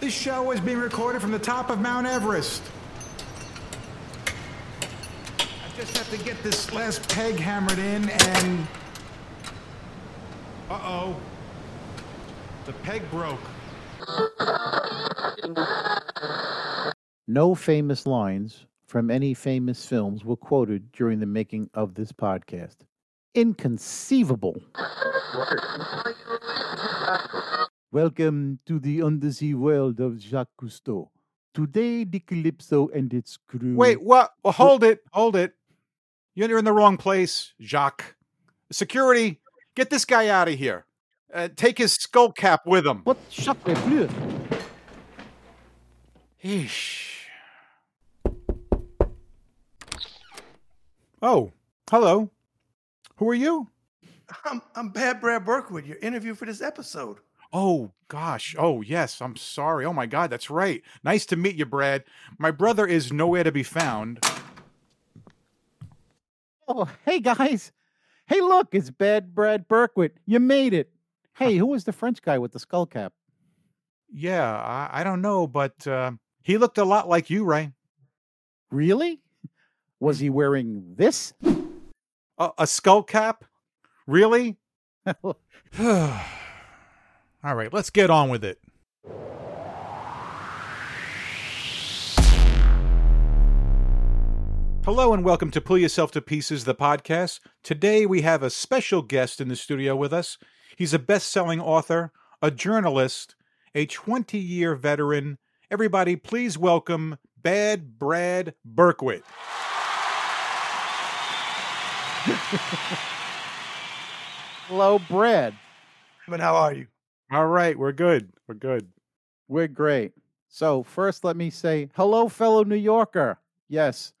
This show is being recorded from the top of Mount Everest. I just have to get this last peg hammered in and. Uh oh. The peg broke. No famous lines from any famous films were quoted during the making of this podcast. Inconceivable. Welcome to the undersea world of Jacques Cousteau. Today, the Calypso and its crew. Wait, what? Well, hold it. Hold it. You're in the wrong place, Jacques. Security, get this guy out of here. Uh, take his skull cap with him. What? Jacques Bleu. Eesh. Oh, hello. Who are you? I'm, I'm Bad Brad Berkwitt, your interview for this episode. Oh, gosh. Oh, yes. I'm sorry. Oh, my God. That's right. Nice to meet you, Brad. My brother is nowhere to be found. Oh, hey guys. Hey, look, it's Bad Brad Berkwitt. You made it. Hey, who was the French guy with the skull cap? Yeah, I, I don't know, but uh, he looked a lot like you, Ray. Really? Was he wearing this? A, a skull cap? Really? All right, let's get on with it. Hello and welcome to Pull Yourself to Pieces, the podcast. Today we have a special guest in the studio with us. He's a best selling author, a journalist, a 20 year veteran. Everybody, please welcome Bad Brad Berkwitt. Hello, Brad. But how are you? All right, we're good. We're good. We're great. So first, let me say hello, fellow New Yorker. Yes,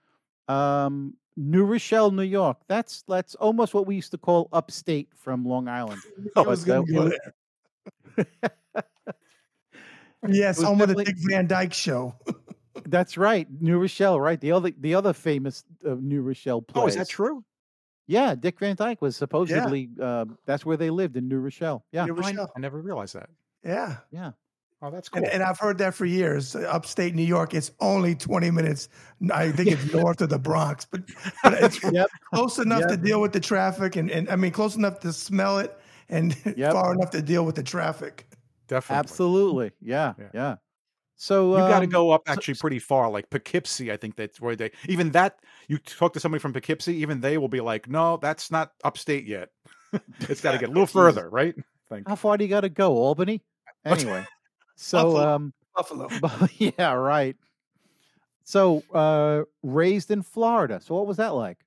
um, New Rochelle, New York. That's that's almost what we used to call upstate from Long Island. I was going to go there. Yes, home of the Dick Van Dyke Show. That's right, New Rochelle. Right, the other the other famous uh, New Rochelle place. Oh, is that true? Yeah, Dick Van Dyke was supposedly uh, that's where they lived in New Rochelle. Yeah, New I, Rochelle. I never realized that. Yeah. yeah. Oh, that's cool. And, and I've heard that for years. Upstate New York, it's only 20 minutes. I think it's north of the Bronx, but, but it's Yep. close enough to deal with the traffic and, and I mean, close enough to smell it and Yep. far enough to deal with the traffic. Definitely. Absolutely. Yeah, Yeah. yeah. So You got to um, go up so- actually pretty far, like Poughkeepsie. I think that's where they even that. You talk to somebody from Poughkeepsie, even they will be like, "No, that's not upstate yet. it's got to get a little further, right?" Thank How far do you got to go, Albany? Anyway, so Buffalo. um, Buffalo. yeah, right. So uh, raised in Florida. So what was that like?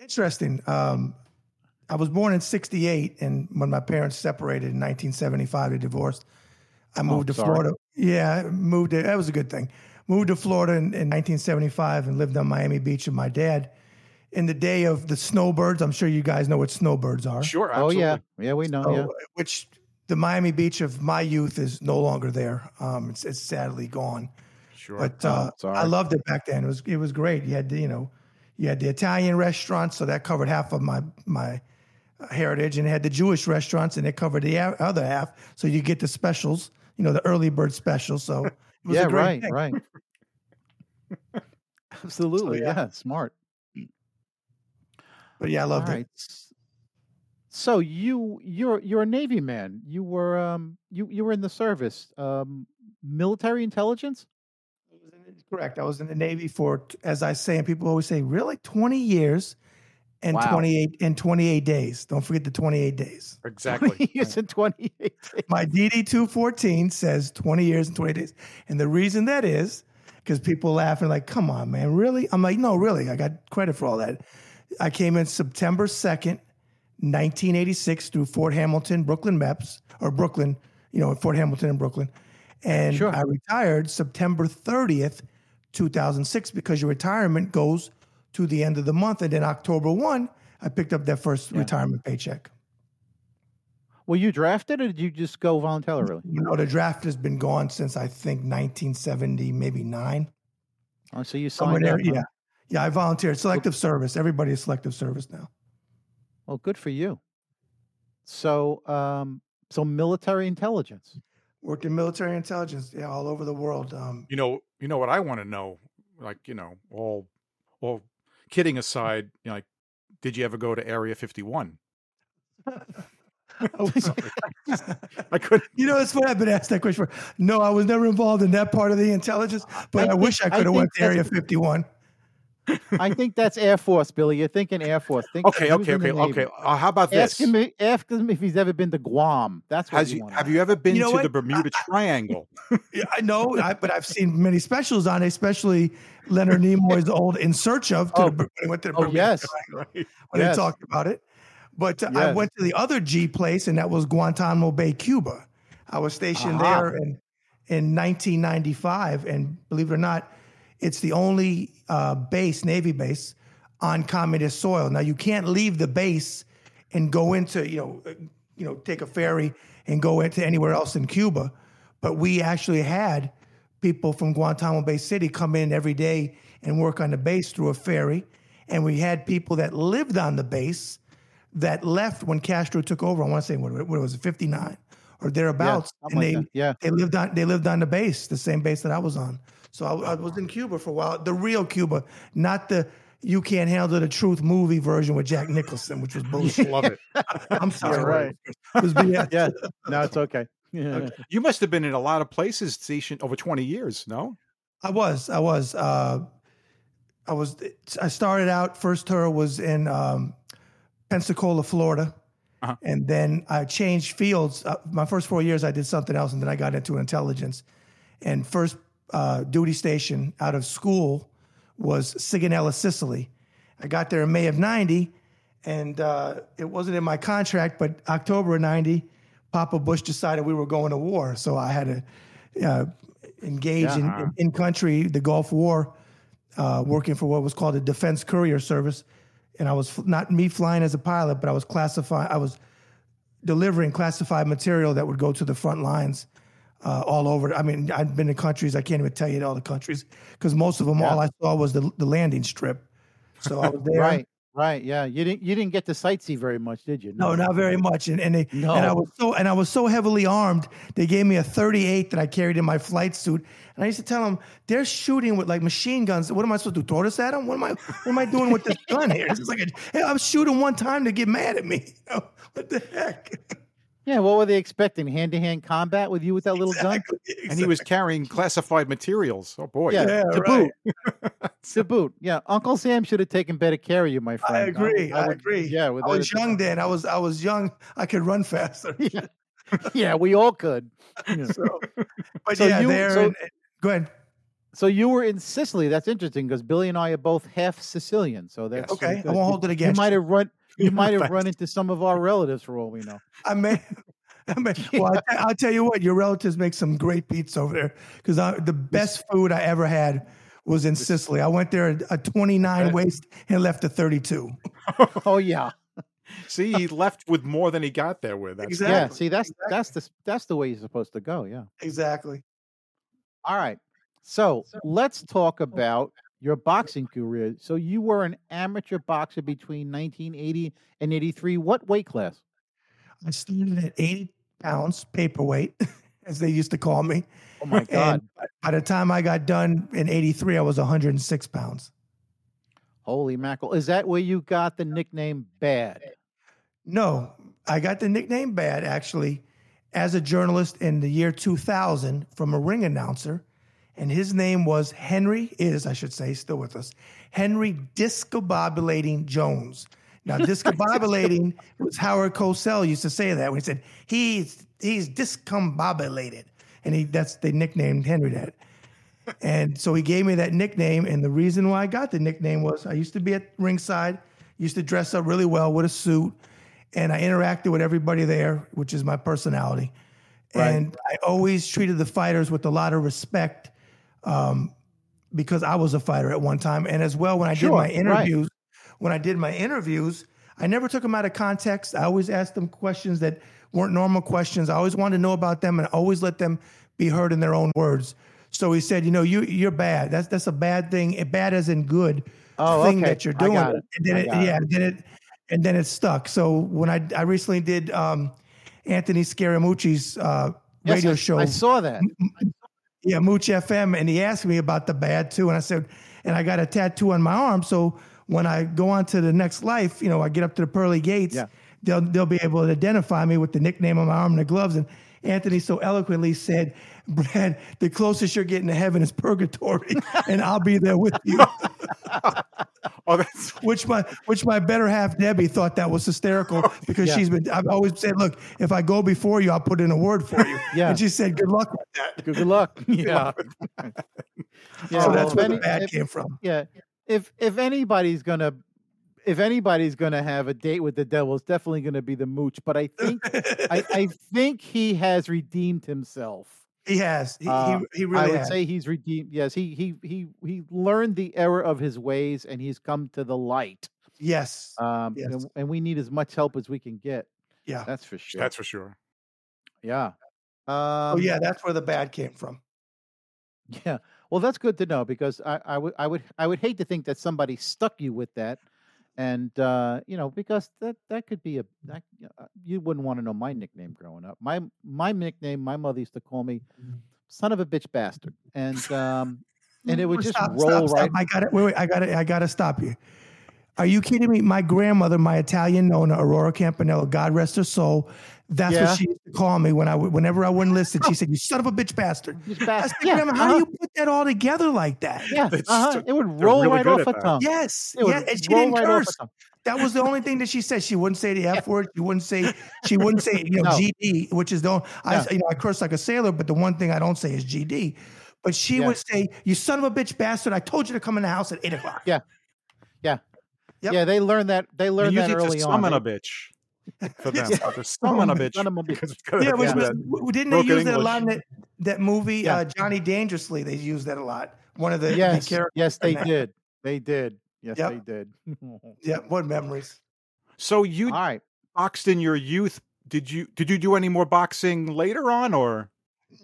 Interesting. Um, I was born in 68, and when my parents separated in 1975, they divorced. I moved to Oh, sorry. Florida. Yeah, moved to, that was a good thing. Moved to Florida in, in 1975 and lived on Miami Beach with my dad. In the day of the snowbirds, I'm sure you guys know what snowbirds are. Sure. Oh yeah, yeah, we know. So, yeah, Which the Miami Beach of my youth is no longer there. Um, it's, it's sadly gone. Sure. But Oh, uh, sorry. I loved it back then. It was it was great. You had the, you know, you had the Italian restaurants, so that covered half of my my uh, heritage, and it had the Jewish restaurants, and it covered the other half. So you get the specials, you know, the early bird special. So it was yeah, a great right, thing. right. Absolutely, yeah. yeah. smart. But yeah, I All loved right. it. So you you're you're a Navy man. You were um you you were in the service. Um, military intelligence. I was in the- Correct. I was in the Navy for, as I say, and people always say, really, twenty years and Wow. twenty eight and twenty eight days. Don't forget the twenty eight days. exactly. 20 Years and twenty eight. days. My DD 214 says 20 years and 20 days. And the reason that is because people laugh and like, come on, man, really? I'm like, no, really. I got credit for all that. I came in September 2nd, 1986 through Fort Hamilton, Brooklyn MEPS, or Brooklyn, you know, Fort Hamilton and Brooklyn. And Sure. I retired September 30th, 2006, because your retirement goes to the end of the month. And then October 1, I picked up that first Yeah. retirement paycheck. Were you drafted, or did you just go voluntarily? You know, the draft has been gone since I think 1970, maybe nine. Oh, so you Somewhere signed there. up? Yeah. Yeah, I volunteered. Selective service. Everybody is selective service now. Well, good for you. So, um, so military intelligence. Worked in military intelligence, yeah, all over the world. Um, You know, you know what I want to know. Like, you know, all, all kidding aside, you know, like, did you ever go to Area Fifty One? I couldn't. you know, it's funny. I've been asked that question. For, no, I was never involved in that part of the intelligence, but I, I wish I could have went to Area 51. I think that's Air Force, Billy. You're thinking Air Force. Think Okay, okay, okay, okay. Uh, how about Ask this? him, ask him if he's ever been to Guam. That's what Has you you want have you ever been You know to what? the Bermuda Triangle? Yeah, I know, I, but I've seen many specials on, it, especially Leonard Nimoy's old "In Search of." To Oh. the, when he went to the Oh, Bermuda yes. Triangle, Right. when Yes. they talked about it. But uh, I went to the other G place, and that was Guantanamo Bay, Cuba. I was stationed Aha. there in in 1995, and believe it or not, it's the only uh, base, Navy base, on communist soil. Now you can't leave the base and go into you know uh, you know take a ferry and go into anywhere else in Cuba, but we actually had people from Guantanamo Bay City come in every day and work on the base through a ferry, and we had people that lived on the base that left when Castro took over. I want to say what, what was it, 59 or thereabouts, something and they that. Yeah. they lived on they lived on the base, the same base that I was on. So I, I was in Cuba for a while, the real Cuba, not the "You Can't Handle the Truth" movie version with Jack Nicholson, which was bullshit. Love it. I'm sorry, right. It was BS. Yeah, no, it's okay. Yeah. You must have been in a lot of places over twenty years. No. I was, I was, uh, I was. I started out first tour was in um, Pensacola, Florida, Uh-huh. and then I changed fields. Uh, my first four years, I did something else, and then I got into intelligence. And first uh, duty station out of school was Sigonella, Sicily. I got there in May of '90, and uh, it wasn't in my contract, but October of '90, Papa Bush decided we were going to war, so I had to uh, engage in, in, in country, the Gulf War, uh, working for what was called the Defense Courier Service. And I was not me flying as a pilot, but I was classifying, I was delivering classified material that would go to the front lines uh, all over. I mean, I've been to countries, I can't even tell you all the countries, because most of them, all I saw was the, the landing strip. So I was there. Right, right. Yeah, you didn't you didn't get to sightsee very much, did you? No, not very much. And and, they, No. and I was so and I was so heavily armed. They gave me a 38 that I carried in my flight suit. And I used to tell them they're shooting with like machine guns. What am I supposed to do? Throw this at them? What am I? What am I doing with this gun here? It's like a, hey, I'm shooting one time to get mad at me. You know, what the heck? Yeah, what were they expecting? Hand to hand combat with you with that little gun? Exactly, And he was carrying classified materials. Oh boy. Yeah, Yeah, to right. boot. to boot. Yeah, Uncle Sam should have taken better care of you, my friend. I agree. I, would- agree. Yeah, I was a- young then. I was I was young. I could run faster. yeah, we all could. Yeah. So, but So yeah, you- there. so- and, eh, go ahead. So you were in Sicily. That's interesting because Billy and I are both half Sicilian. So that's Okay, I won't hold it against You against might have run. You might have run into some of our relatives for all we know. I may. I may well, I, I'll tell you what. Your relatives make some great pizza over there because the best food I ever had was in Sicily. I went there a 29 waist and left a 32. Oh yeah, See, he left with more than he got there with. That's Exactly. yeah. See, that's that's the that's the way you're supposed to go. Yeah. Exactly. All right. So let's talk oh. about your boxing career. So you were an amateur boxer between 1980 and 83. What weight class? I started at 80 pounds paperweight, as they used to call me. Oh my God! And by the time I got done in 83, I was 106 pounds. Holy mackerel! Is that where you got the nickname Bad? No, I got the nickname Bad actually as a journalist in the year 2000 from a ring announcer. And his name was Henry, is, I should say, still with us, Henry Discombobulating Jones. Now, discombobulating was Howard Cosell used to say that when he said, he's, he's discombobulated. And he, that's, they nicknamed Henry that. And so he gave me that nickname. And the reason why I got the nickname was I used to be at ringside, used to dress up really well with a suit, and I interacted with everybody there, which is my personality. And I always treated the fighters with a lot of respect um, because I was a fighter at one time. And as well, when I Sure, did my right. interviews, when I did my interviews, I never took them out of context. I always asked them questions that weren't normal questions. I always wanted to know about them and always let them be heard in their own words. So he said, you know, you you're bad. That's that's a bad thing. Bad as in good Oh, thing okay. that you're I doing. got it. And then I it, it. yeah, then it and then it stuck. So when I I recently did um, Anthony Scaramucci's uh, Yes, radio I, show, I saw that. Yeah, Mooch FM, and he asked me about the bad too, and I said, and I got a tattoo on my arm, so when I go on to the next life, you know, I get up to the pearly gates, Yeah. they'll they'll be able to identify me with the nickname on my arm and the gloves. And Anthony so eloquently said, "Brad, the closest you're getting to heaven is purgatory, and I'll be there with you." Oh, that's which my which my better half Debbie thought that was hysterical because Yeah. she's been. I've always said, "Look, if I go before you, I'll put in a word for you." Yeah. and she said, "Good luck with that." Good, good luck. Yeah. yeah. so that's where any- the bad if- came from. yeah if if anybody's gonna if anybody's gonna have a date with the devil it's definitely gonna be the mooch but i think I, I think he has redeemed himself He has. He, Uh, he, he i would has. say he's redeemed yes he he he he learned the error of his ways and he's come to the light yes. um Yes. and, and we need as much help as we can get yeah. that's for sure that's for sure. yeah Oh um yeah, that's where the bad came from. Yeah. Well, that's good to know because I, I would I would I would hate to think that somebody stuck you with that, and uh, you know because that that could be a that, uh, you wouldn't want to know my nickname growing up. My my nickname my mother used to call me son of a bitch bastard, and um and it would just stop, roll stop, right. Stop. I got it. Wait, wait. I got it. I got to stop you. Are you kidding me? My grandmother, my Italian Nona, Aurora Campanella, God rest her soul. That's Yeah. what she used to call me when I, whenever I wouldn't listen. She said, "You son of a bitch bastard." Just I bast- said, yeah, Grandma, how uh-huh, do you put that all together like that? Yeah, uh-huh. it would roll really right off a tongue. Yes, yeah, and she didn't right curse. That was the only thing that she said. She wouldn't say the F word. She wouldn't say. She wouldn't say you know No. GD, which is the only, I you know I curse like a sailor, but the one thing I don't say is GD. But she Yeah. would say, "You son of a bitch bastard! I told you to come in the house at eight o'clock." Yeah. Yeah. Yep. Yeah, they learned that. They They learned use that it to early on. summon They- a bitch for them. Yeah. To summon a bitch. Son of a bitch. because Yeah, have which was, w- didn't they broken use that a lot in English. that, that movie Yeah. uh, Johnny Dangerously? They used that a lot. One of the, the yes, characters. yes, they did. They did. Yes, Yep. they did. Yeah, what memories? So you All right. boxed in your youth. Did you did you do any more boxing later on, or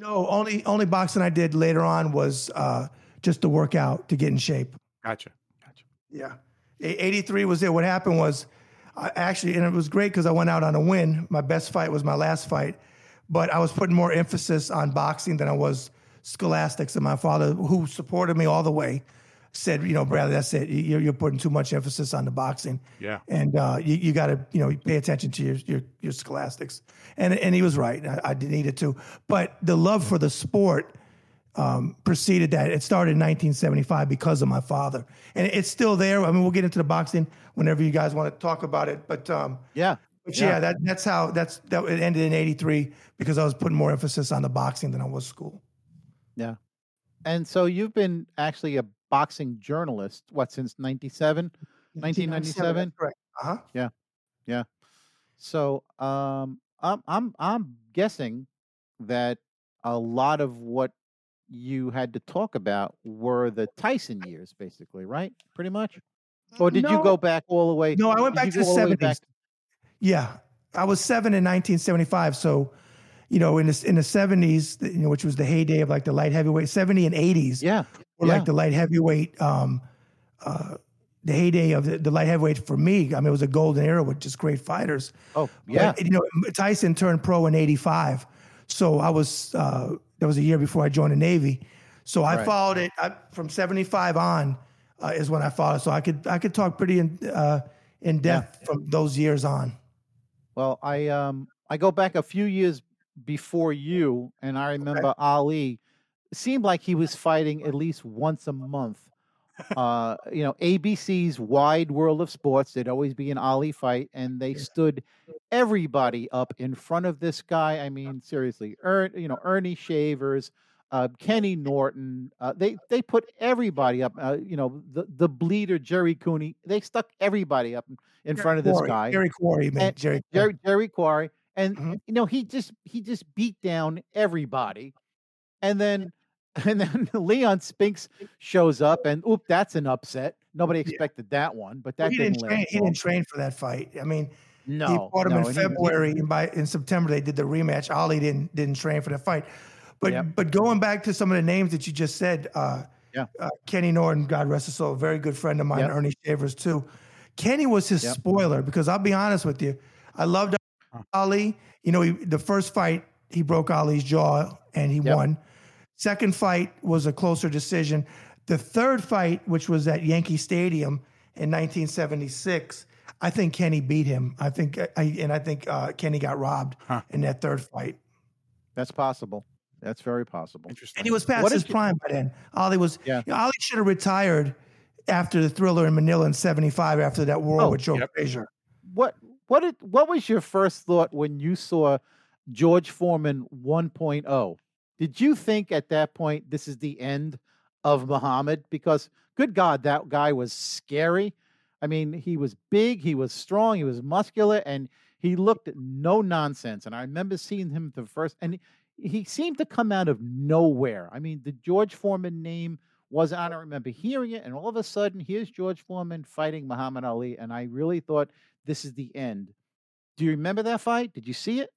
No, only only boxing I did later on was uh, just to work out to get in shape. gotcha? Gotcha. Yeah. 83 was it. What happened was I actually, and it was great because I went out on a win. My best fight was my last fight, but I was putting more emphasis on boxing than I was scholastics. And my father, who supported me all the way, said, you know, Bradley, that's it. You're, you're putting too much emphasis on the boxing. Yeah. And uh, you, you got to, you know, pay attention to your, your, your scholastics. And, and he was right. I, I needed to. But the love for the sport, um, preceded that. It started in 1975 because of my father, and it's still there. I mean, we'll get into the boxing whenever you guys want to talk about it. But um, Yeah. but yeah, that that's how that's that it ended in '83 because I was putting more emphasis on the boxing than I was school. Yeah. And so you've been actually a boxing journalist, what, since 97? 1997? Correct. Uh huh. Yeah, yeah. So um, I'm, I'm, I'm guessing that a lot of what you had to talk about were the Tyson years, basically, right? Pretty much. Or did you go back all the way? No, I went back to the go all 70s. back- Yeah, I was seven in 1975. So, you know, in the in the 70s, you know, which was the heyday of like the light heavyweight, 70 and 80s. Yeah. or Yeah. like the light heavyweight, um, uh, the heyday of the, the light heavyweight for me. I mean, it was a golden era with just great fighters. Oh, yeah. But, you know, Tyson turned pro in '85, so I was uh, that was a year before I joined the Navy. So I Right. followed it I, from '75 on uh, is when I followed. So I could I could talk pretty in uh, in depth from those years on. Well, I um I go back a few years before you, and I remember Ali. It seemed like he was fighting at least once a month. Uh, you know, ABC's Wide World of Sports. There'd always be an Ali fight, and they stood everybody up in front of this guy. I mean, seriously, er, you know, Ernie Shavers, uh, Kenny Norton. Uh, they they put everybody up. Uh, you know, the the bleeder Jerry Cooney. They stuck everybody up in front of this Quarry, guy. Jerry Quarry, man, And Jerry. Quarry. Jerry Jerry Quarry, and Mhm. you know he just he just beat down everybody, and then and then Leon Spinks shows up, and oop, that's an upset. Nobody expected that one, but that he didn't, didn't train. He didn't train for that fight. I mean, No, he fought him no, in and he- he- February, and by in September they did the rematch. Ali didn't didn't train for the fight, but Yep. but going back to some of the names that you just said, uh, Yeah. uh, Kenny Norton, God rest his soul, a very good friend of mine, Yep. Ernie Shavers too. Kenny was his Yep. spoiler because I'll be honest with you, I loved Ali. You know, he, the first fight he broke Ali's jaw and he won. Second fight was a closer decision. The third fight, which was at Yankee Stadium in 1976, I think Kenny beat him. I think, I, and I think uh, Kenny got robbed Huh. in that third fight. That's possible. That's very possible. Interesting. And he was past What his prime by then. Ali was, Yeah. you know, Ali should have retired after the thriller in Manila in 75 after that war Oh, with Joe yep. Frazier. What what did what was your first thought when you saw George Foreman 1.0? Did you think at that point this is the end of Muhammad? Because good God, that guy was scary. I mean, he was big, he was strong, he was muscular, and he looked no nonsense. And I remember seeing him the first, and he seemed to come out of nowhere. I mean, the George Foreman name was I don't remember hearing it, and all of a sudden, here's George Foreman fighting Muhammad Ali, and I really thought this is the end. Do you remember that fight? Did you see it?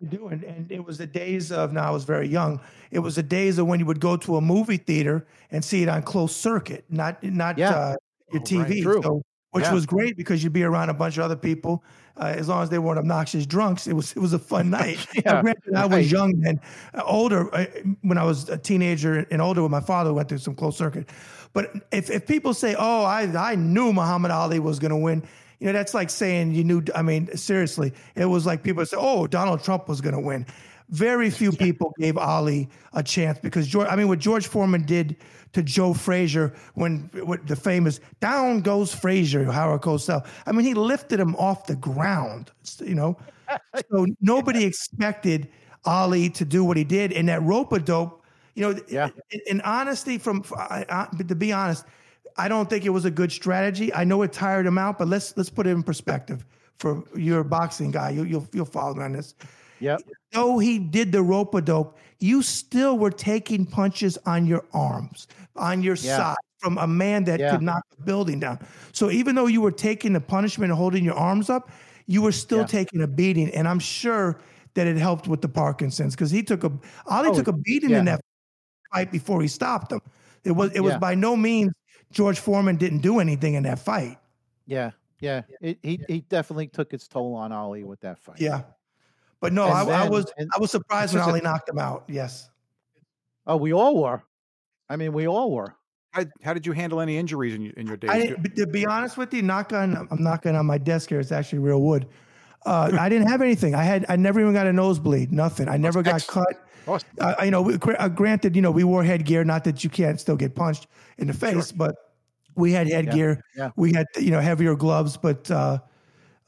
You do, and, and it was the days of. Now I was very young. It was the days of when you would go to a movie theater and see it on closed circuit, not not Yeah. uh, your Oh, right. TV. So, which Yeah. was great because you'd be around a bunch of other people. Uh, as long as they weren't obnoxious drunks, it was it was a fun night. Yeah, granted, I right. was young and uh, older uh, when I was a teenager and older. When my father went through some closed circuit, but if if people say, "Oh, I I knew Muhammad Ali was going to win," you know, that's like saying you knew. I mean, seriously, it was like people say, "Oh, Donald Trump was going to win." Very few people gave Ali a chance because George. I mean, what George Foreman did to Joe Frazier when with the famous "Down goes Frazier," Howard Cosell. I mean, he lifted him off the ground. You know, so nobody expected Ali to do what he did, and that rope a dope. You know, Yeah. in, in honesty, from I, I, to be honest, I don't think it was a good strategy. I know it tired him out, but let's let's put it in perspective. For you're a boxing guy, you, you'll you'll follow me on this. Yep. Though he did the rope a dope, you still were taking punches on your arms, on your Yeah. side from a man that Yeah. could knock the building down. So even though you were taking the punishment and holding your arms up, you were still Yeah. taking a beating. And I'm sure that it helped with the Parkinson's because he took a Ali Oh, took a beating in that fight before he stopped him. It was it was by no means George Foreman didn't do anything in that fight. Yeah. Yeah. It, he he definitely took its toll on Ali with that fight. Yeah. But no, And I, I was and- I was surprised when just Ali knocked him out. Yes. Oh, we all were. I mean, we all were. How, how did you handle any injuries in your, in your days? I You- didn't, but to be honest with you, knock on I'm knocking on my desk here. It's actually real wood. Uh, I didn't have anything. I had I never even got a nosebleed. Nothing. I never got excellent. cut. Awesome. Uh, you know, we, uh, granted, you know, we wore headgear. Not that you can't still get punched in the face, but we had headgear. yeah. We had you know heavier gloves, but uh,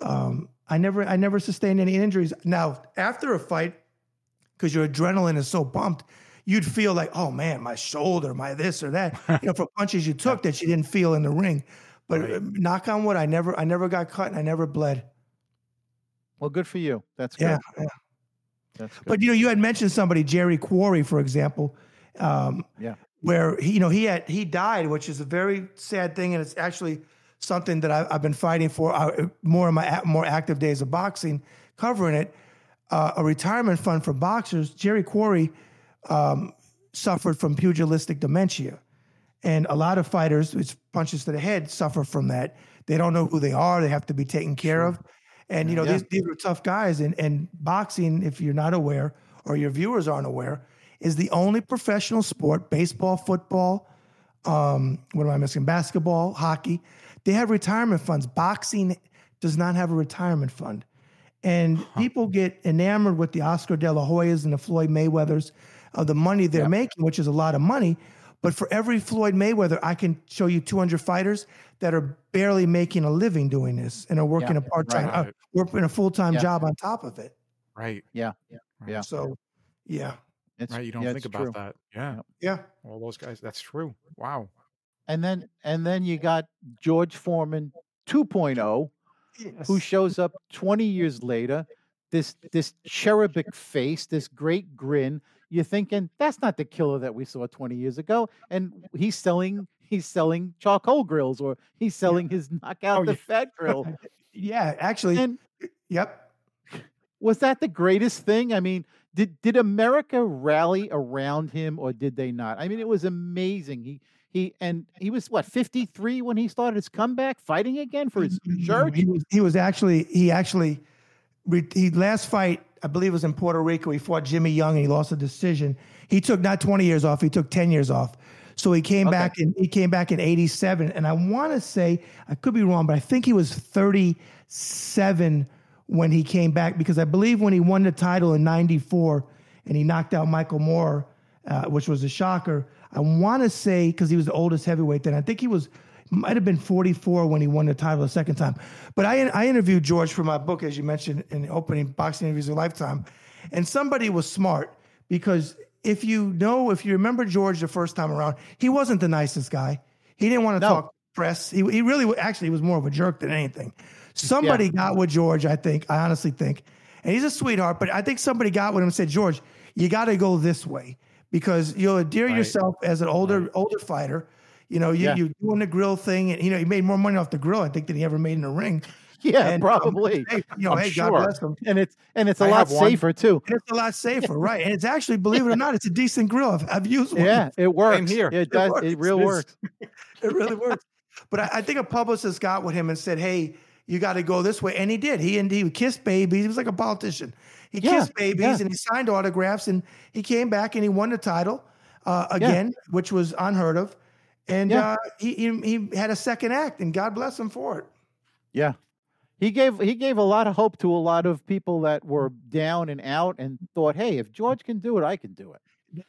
um, I never I never sustained any injuries. Now after a fight, because your adrenaline is so pumped, you'd feel like, oh man, my shoulder, my this or that, you know, for punches you took that you didn't feel in the ring. But Right. uh, knock on wood, I never I never got cut and I never bled. Well, good for you. That's good. Yeah, yeah. That's good. But you know, you had mentioned somebody, Jerry Quarry, for example. Um, Yeah. Where he, you know, he had he died, which is a very sad thing, and it's actually something that I, I've been fighting for uh, more in my more active days of boxing, covering it. Uh, a retirement fund for boxers. Jerry Quarry um, suffered from pugilistic dementia, and a lot of fighters, it's punches to the head, suffer from that. They don't know who they are. They have to be taken care of. And you know, Yeah. these these are tough guys. And and boxing, if you're not aware or your viewers aren't aware, is the only professional sport, baseball, football, um, what am I missing? Basketball, hockey. They have retirement funds. Boxing does not have a retirement fund. And people get enamored with the Oscar De La Hoyas and the Floyd Mayweathers of the money they're making, which is a lot of money. But for every Floyd Mayweather, I can show you 200 fighters that are barely making a living doing this and are working a part time, right. uh, working a full time Yeah. job on top of it. right. yeah. Yeah. yeah. So, yeah, It's, Right. You don't yeah, think about true. that. Yeah. yeah. All those guys. That's true. Wow. And then and then you got George Foreman 2.0, who shows up 20 years later, this this cherubic face, this great grin. You're thinking that's not the killer that we saw 20 years ago, and he's selling he's selling charcoal grills or he's selling his knockout Oh, the yeah. fat grill. yeah, actually, And yep. was that the greatest thing? I mean, did did America rally around him or did they not? I mean, it was amazing. He He and he was what 53 when he started his comeback, fighting again for his church. He was, he was actually he actually he last fight I believe was in Puerto Rico. He fought Jimmy Young and he lost a decision. He took not 20 years off. He took 10 years off. So he came Okay. back and he came back in 87 and I want to say I could be wrong but I think he was 37 when he came back because I believe when he won the title in 94 and he knocked out Michael Moorer uh, which was a shocker. I want to say because he was the oldest heavyweight then I think he was might have been 44 when he won the title the second time. But I I interviewed George for my book as you mentioned in the opening boxing interviews of lifetime and somebody was smart because if you know, if you remember George the first time around, he wasn't the nicest guy. He didn't want to No. talk press. He, he really, actually, he was more of a jerk than anything. Somebody got with George, I think. I honestly think. And he's a sweetheart, but I think somebody got with him and said, George, you got to go this way because you'll endear Right. yourself as an older older fighter. You know, you, Yeah. you doing the grill thing, and you know, he made more money off the grill, I think, than he ever made in the ring. Yeah, And, um, probably. Hey, you know, I'm hey, sure. God bless him. And it's and it's a I lot safer too. And it's a lot safer, right? And it's actually, believe it or not, it's a decent grill. I've, I've used one. Yeah, it works. here. It does. It works. real It's- works. it really works. But I, I think a publicist got with him and said, "Hey, you got to go this way," and he did. He and he kissed babies. He was like a politician. He Yeah, kissed babies yeah. and he signed autographs, and he came back and he won the title uh, again, which was unheard of. And Yeah. uh, he, he he had a second act, and God bless him for it. Yeah. He gave he gave a lot of hope to a lot of people that were down and out and thought, "Hey, if George can do it, I can do it."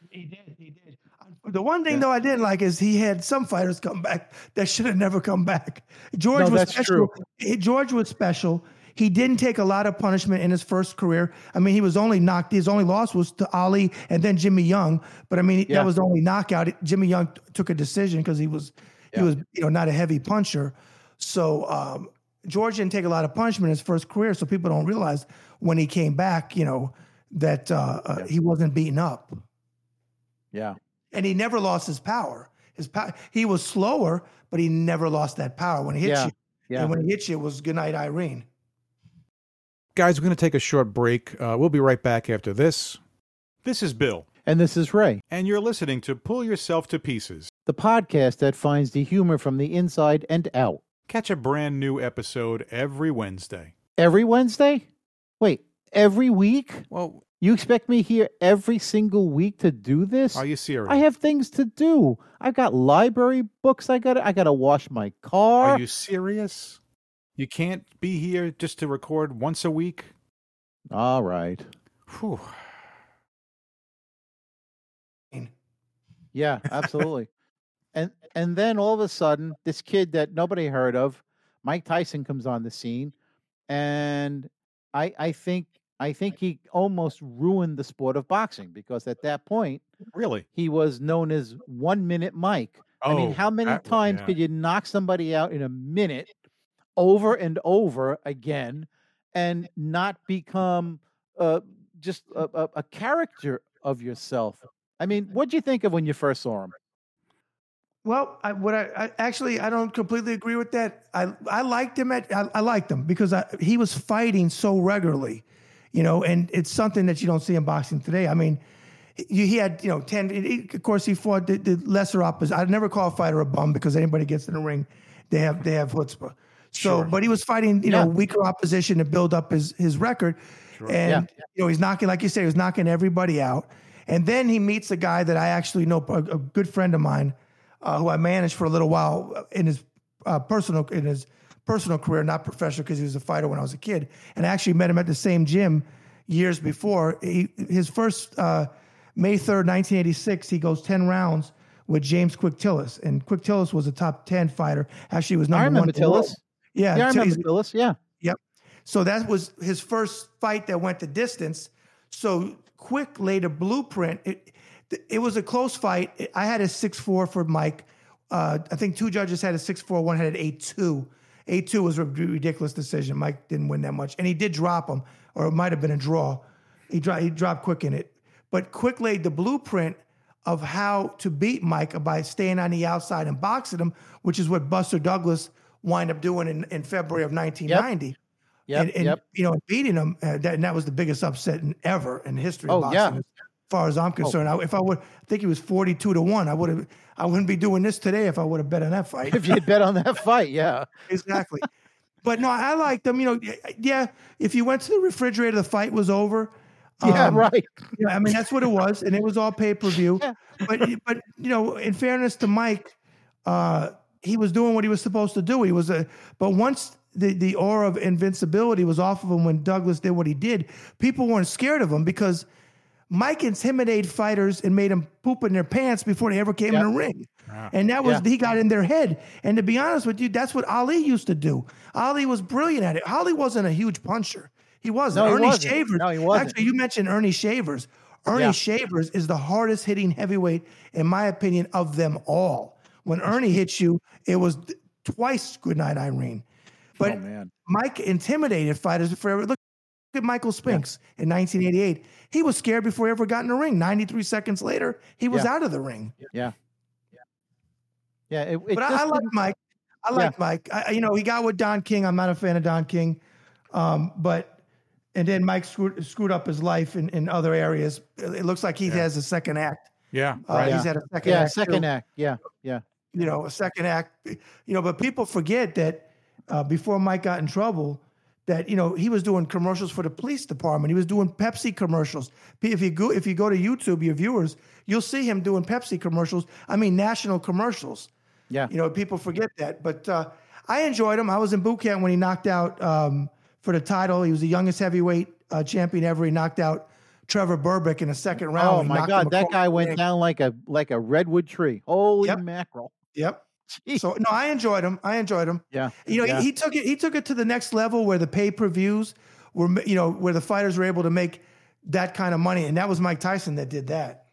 He did. He did. The one thing Yeah. though I didn't like is he had some fighters come back that should have never come back. George No, was special. true. George was special. He didn't take a lot of punishment in his first career. I mean, he was only knocked. His only loss was to Ali and then Jimmy Young. But I mean, Yeah. that was the only knockout. Jimmy Young t- took a decision because he was Yeah. he was you know not a heavy puncher. So um, George didn't take a lot of punishment in his first career. So people don't realize when he came back, you know, that uh, uh, he wasn't beaten up Yeah. and he never lost his power. His power, he was slower, but he never lost that power. When he hit Yeah, you, yeah. and when he hit you, it was good night, Irene. Guys, we're going to take a short break. Uh, we'll be right back after this. This is Bill, And this is Ray, and you're listening to Pull Yourself to Pieces. the podcast that finds the humor from the inside and out. Catch a brand new episode every Wednesday. Every Wednesday? Wait, every week? Well, You expect me here every single week to do this? are you serious? I have things to do. I've got library books I got to I got to wash my car. Are you serious? You can't be here just to record once a week? All right. Whew. Yeah, absolutely. and and then all of a sudden, this kid that nobody heard of, Mike Tyson, comes on the scene, and I I think I think he almost ruined the sport of boxing because at that point Really? he was known as one minute Mike. I mean, Oh, how many that times yeah. could you knock somebody out in a minute, over and over again, and not become uh, just a, a, a character of yourself? I mean, what'd you think of when you first saw him? Well, I, what I, I actually I don't completely agree with that. I I liked him at I, I liked him because I, he was fighting so regularly, you know, and it's something that you don't see in boxing today. I mean, he, he had you know ten. he- of course, he fought the, the lesser opposition. I'd never call a fighter a bum because anybody gets in the ring, they have they have chutzpah. So, Sure. but he was fighting you know weaker opposition to build up his his record, and you know he's knocking like you said, he was knocking everybody out, and then he meets a guy that I actually know a, a good friend of mine uh, who I managed for a little while in his uh, personal in his personal career, not professional, because he was a fighter when I was a kid. And I actually met him at the same gym years before. He, his first uh, May third, nineteen eighty six, he goes ten rounds with James Quick Tillis, and Quick Tillis was a top ten fighter. Actually, he was number I remember one. in the world. Tillis. Yeah, Yeah, I remember Tillis. Yeah. Yep. So that was his first fight that went the distance. So Quick laid a blueprint. It, it was a close fight. I had a 6 4 for Mike. Uh, I think two judges had a 6 4, one had an 8 2. 8 2 was a ridiculous decision. Mike didn't win that much. And he did drop him, or it might have been a draw. He, dro- he dropped Quick in it. But Quick laid the blueprint of how to beat Mike by staying on the outside and boxing him, which is what Buster Douglas wind up doing in, in February of 1990 Yep. and, and yep. you know beating him uh, that, and that was the biggest upset in, ever in history Oh, of yeah. boxing far as I'm concerned. I, if I would, I think he was 42 to one. I would have, I wouldn't be doing this today if I would have bet on that fight. If you had bet on that fight, yeah. exactly. But no, I liked them. You know, yeah. If you went to the refrigerator, the fight was over. Yeah, Um, right. Yeah, I mean that's what it was, and it was all pay per view. But but you know, in fairness to Mike, uh, he was doing what he was supposed to do. He was a but once the the aura of invincibility was off of him when Douglas did what he did, people weren't scared of him because Mike intimidated fighters and made them poop in their pants before they ever came in the ring. And that was Yeah. he got in their head. And to be honest with you, that's what Ali used to do. Ali was brilliant at it. Ali wasn't a huge puncher. He wasn't. No, he Ernie wasn't. Shavers. No, he wasn't. Actually, you mentioned Ernie Shavers. Ernie Yeah. Shavers is the hardest hitting heavyweight, in my opinion, of them all. When Ernie hits you, it was twice good night, Irene. But oh man. Mike intimidated fighters forever. Look at Michael Spinks in 1988. He was scared before he ever got in the ring. 93 seconds later, he was Yeah. out of the ring. Yeah. Yeah. It, it But I, just I like Mike. I like Mike. I, I- you know, he got with Don King. I'm not a fan of Don King. Um, but and then Mike screwed, screwed up his life in, in other areas. It looks like he has a second act. Yeah. Uh, Right. He's had a second yeah, act. second too. act. Yeah. Yeah. You know, a second act, you know, but people forget that uh, before Mike got in trouble, that you know he was doing commercials for the police department. He was doing Pepsi commercials. If you go if you go to YouTube, your viewers, you'll see him doing Pepsi commercials. I mean, national commercials. Yeah. You know, people forget that. But uh, I enjoyed him. I was in boot camp when he knocked out um, for the title. He was the youngest heavyweight uh, champion ever. He knocked out Trevor Berbick in the second round. Oh my God, that guy went down like a like a redwood tree. Holy Yep. mackerel! Yep. Jeez. So no, I enjoyed him. I enjoyed him. yeah, You know, yeah. he, he took it. He took it to the next level where the pay per views were, you know, where the fighters were able to make that kind of money, and that was Mike Tyson that did that.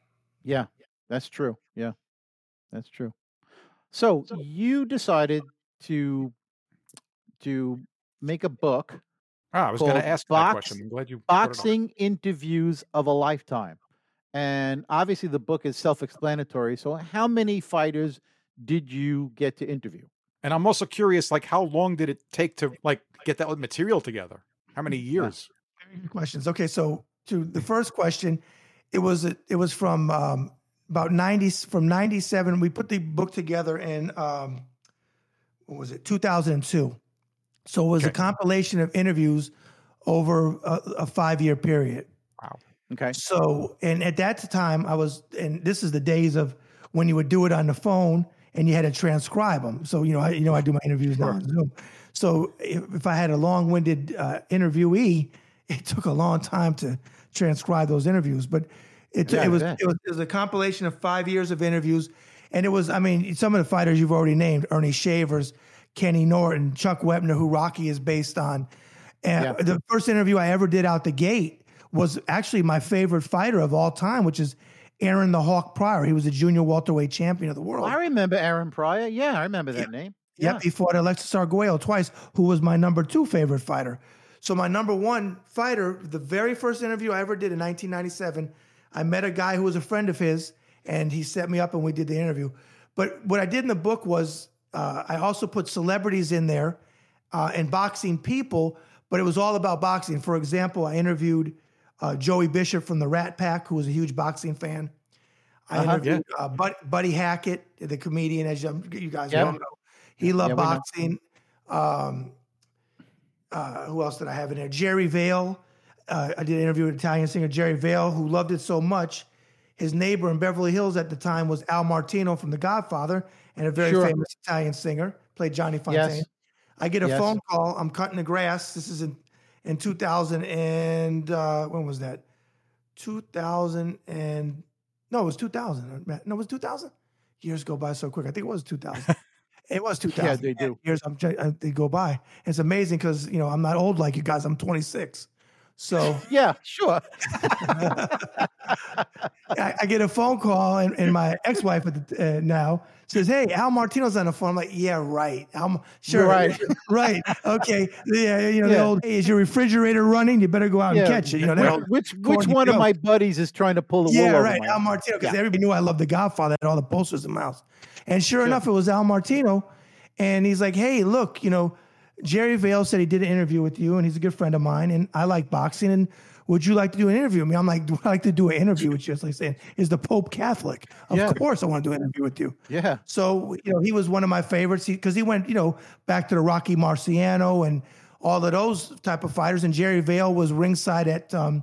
yeah, that's true. Yeah, that's true. So you decided to to make a book, Ah, I was going to ask Box- that question. I'm glad you brought it up. boxing interviews of a lifetime, and obviously the book is self-explanatory. So how many fighters did you get to interview? And I'm also curious, like, how long did it take to like get that material together? How many years? Good questions. Okay, so to the first question, it was it was from um, about ninety from ninety seven. We put the book together in um, what was it two thousand and two. So it was a compilation of interviews over a, a five year period. Wow. Okay, So, and at that time, I was, and this is the days of when you would do it on the phone and you had to transcribe them. So, you know, I, you know, I do my interviews now on Zoom. So, if, if I had a long-winded uh, interviewee, it took a long time to transcribe those interviews. But it, Yeah, it was it was it was a compilation of five years of interviews, and it was, I mean, some of the fighters you've already named: Ernie Shavers, Kenny Norton, Chuck Wepner, who Rocky is based on. And Yeah. the first interview I ever did out the gate was actually my favorite fighter of all time, which is Aaron the Hawk Pryor. He was a junior welterweight champion of the world. I remember Aaron Pryor. Yeah, I remember that name. Yep, he fought Alexis Arguello twice, who was my number two favorite fighter. So my number one fighter, the very first interview I ever did in 1997, I met a guy who was a friend of his, and he set me up and we did the interview. But what I did in the book was uh, I also put celebrities in there uh, and boxing people, but it was all about boxing. For example, I interviewed uh, Joey Bishop from the Rat Pack, who was a huge boxing fan. I Uh-huh, interviewed uh, Bud, Buddy Hackett, the comedian, as you, you guys Yeah. all know. He loved Yeah, boxing. Um, uh, who else did I have in there? Jerry Vale. Uh, I did an interview with Italian singer Jerry Vale, who loved it so much. His neighbor in Beverly Hills at the time was Al Martino from The Godfather and a very Sure. famous Italian singer, played Johnny Fontane. Yes. I get a Yes. phone call. I'm cutting the grass. This is in in 2000 and uh, when was that? 2000 and no, it was 2000. No, it was 2000. Years go by so quick. I think it was 2000. it was 2000. Yeah, they do. Years I'm, uh, they go by. It's amazing because you know I'm not old like you guys. I'm 26. So Yeah, sure. I, I get a phone call, and, and my ex-wife at the, uh, now says, "Hey, Al Martino's on the phone." I'm like, "Yeah, right. I'm sure, Right. right, okay, yeah, you know, the old, hey, is your refrigerator running? You better go out Yeah. and catch it." You know, Which, which one of my buddies is trying to pull the wool yeah, over right, Al? Martino, because everybody knew I loved The Godfather. Had all the posters in my house, and sure, enough, it was Al Martino, and he's like, "Hey, look, you know." Jerry Vale said he did an interview with you, and he's a good friend of mine, and I like boxing. And would you like to do an interview with me? I'm like, do I like to do an interview with you? It's like saying, is the Pope Catholic? Of Yeah. course, I want to do an interview with you. Yeah. So you know, he was one of my favorites because he, went, you know, back to the Rocky Marciano and all of those type of fighters. And Jerry Vale was ringside at um,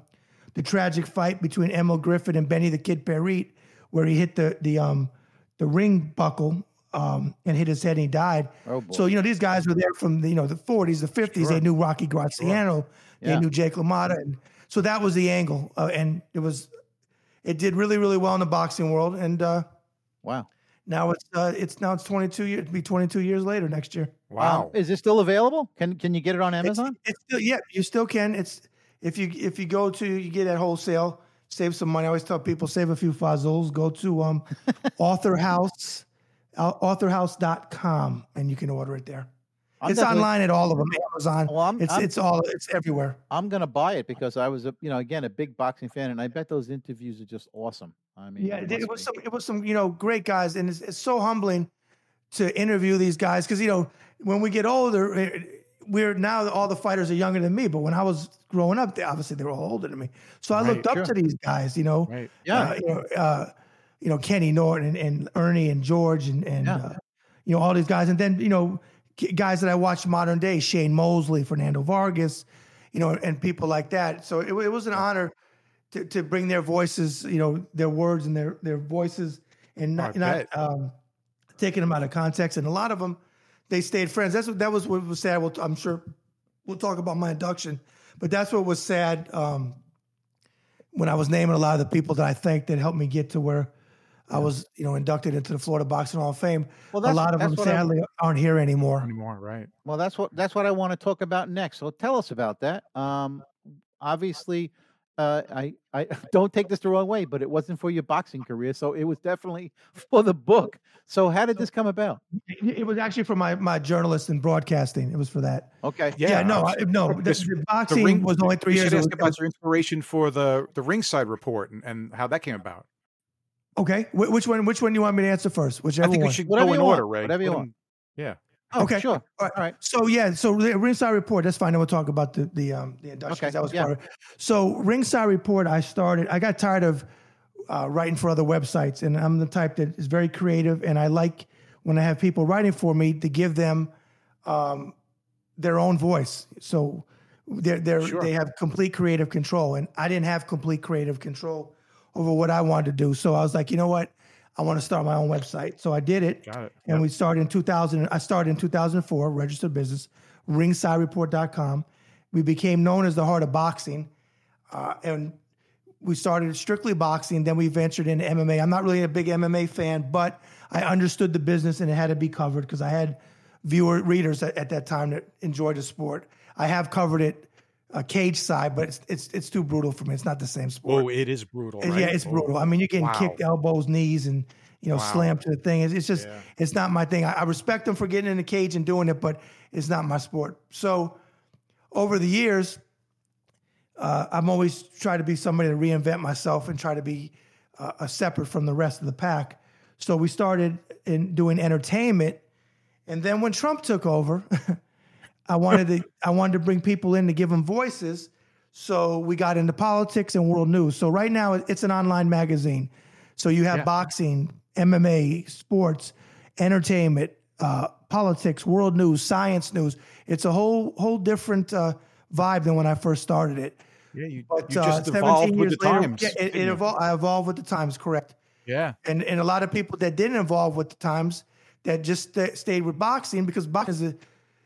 the tragic fight between Emil Griffith and Benny the Kid Paret, where he hit the the um, the ring buckle um, and hit his head and he died. Oh. So you know, these guys were there from the, you know the 40s, the 50s. They knew Rocky Graziano, they Yeah. knew Jake LaMotta, and so that was the angle. Uh, and it was, it did really really well in the boxing world. And uh, Wow. now it's uh, it's now it's 22 years. It'll be 22 years later next year. Wow. Um, is it still available? Can Can you get it on Amazon? it's still yeah, you still can. It's if you if you go to you get at wholesale, save some money. I always tell people save a few fuzzles. Go to um, Author House, uh, authorhouse.com, and you can order it there. I'm it's online at all of them. Amazon. Well, I'm- it's I'm- it's all it's everywhere. I'm gonna buy it because I was a you know again a big boxing fan, and I bet those interviews are just awesome. I mean, Yeah, it, it was be. some it was some you know great guys, and it's, it's so humbling to interview these guys because you know when we get older, eh, we're now all the fighters are younger than me. But when I was growing up, they, obviously they were all older than me, so I Right, looked up sure. to these guys. You know, Right. Yeah. uh, you know, uh, you know Kenny Norton and, and Ernie and George and and Yeah. uh, you know all these guys, and then you know guys that I watched modern day, Shane Mosley, Fernando Vargas, you know, and people like that. So it, it was an honor to, to bring their voices, you know, their words and their their voices, and not, not um, taking them out of context. And a lot of them, they stayed friends. That's what that was what was sad. We'll, I'm sure we'll talk about my induction, but that's what was sad um, when I was naming a lot of the people that I thanked that helped me get to where I was, you know, inducted into the Florida Boxing Hall of Fame. Well, a lot of that's them what I- sadly aren't here anymore. Anymore, right? Well, that's what that's what I want to talk about next. So tell us about that. Um, obviously, uh, I I don't take this the wrong way, but it wasn't for your boxing career, so it was definitely for the book. So how did this come about? It it was actually for my my journalist and broadcasting. It was for that. Okay, Yeah, no, I, no. The, this- the the boxing ring- was only three we years. should It ask about your inspiration for the the ringside report and, and how that came about. Okay, Wh- which one? Which one do you want me to answer first? Whichever I think one. we should Whatever go in you want, order, Ray. whatever you Let want. him- Yeah. Oh, Okay. sure. All right. All right. So yeah, so the ringside report. That's fine. Then we'll talk about the the um the induction. 'cause Okay, That was yeah. part of it. So ringside report. I started. I got tired of uh, writing for other websites, and I'm the type that is very creative, and I like when I have people writing for me to give them um, their own voice. So they're, they're, Sure. they have complete creative control, and I didn't have complete creative control over what I wanted to do. So I was like, you know what? I want to start my own website. So I did it. Got it. And we started in 2000. I started in 2004, registered business, ringsidereport.com. We became known as the heart of boxing. Uh, and we started strictly boxing. Then we ventured into MMA. I'm not really a big MMA fan, but I understood the business and it had to be covered because I had viewer readers at, at that time that enjoyed the sport. I have covered it uh, cage side, but it's, it's it's too brutal for me. It's not the same sport. Oh, it is brutal. Right? Yeah, it's Oh, brutal. I mean, you're getting wow. kicked elbows, knees, and you know, Wow. slammed to the thing. It's, it's just, Yeah. it's not my thing. I, I respect them for getting in the cage and doing it, but it's not my sport. So, over the years, uh, I'm always trying to be somebody to reinvent myself and try to be uh, a separate from the rest of the pack. So we started in doing entertainment, and then when Trump took over, I wanted to I wanted to bring people in to give them voices. So we got into politics and world news. So right now it's an online magazine. So you have Yeah. boxing, MMA, sports, entertainment, uh, politics, world news, science news. It's a whole whole different uh, vibe than when I first started it. Yeah, you, But you uh, just 17 evolved with years the later, times. yeah, it, it you? evol- I evolved with the times, correct? Yeah. and and a lot of people that didn't evolve with the times that just sta- stayed with boxing because boxing is a,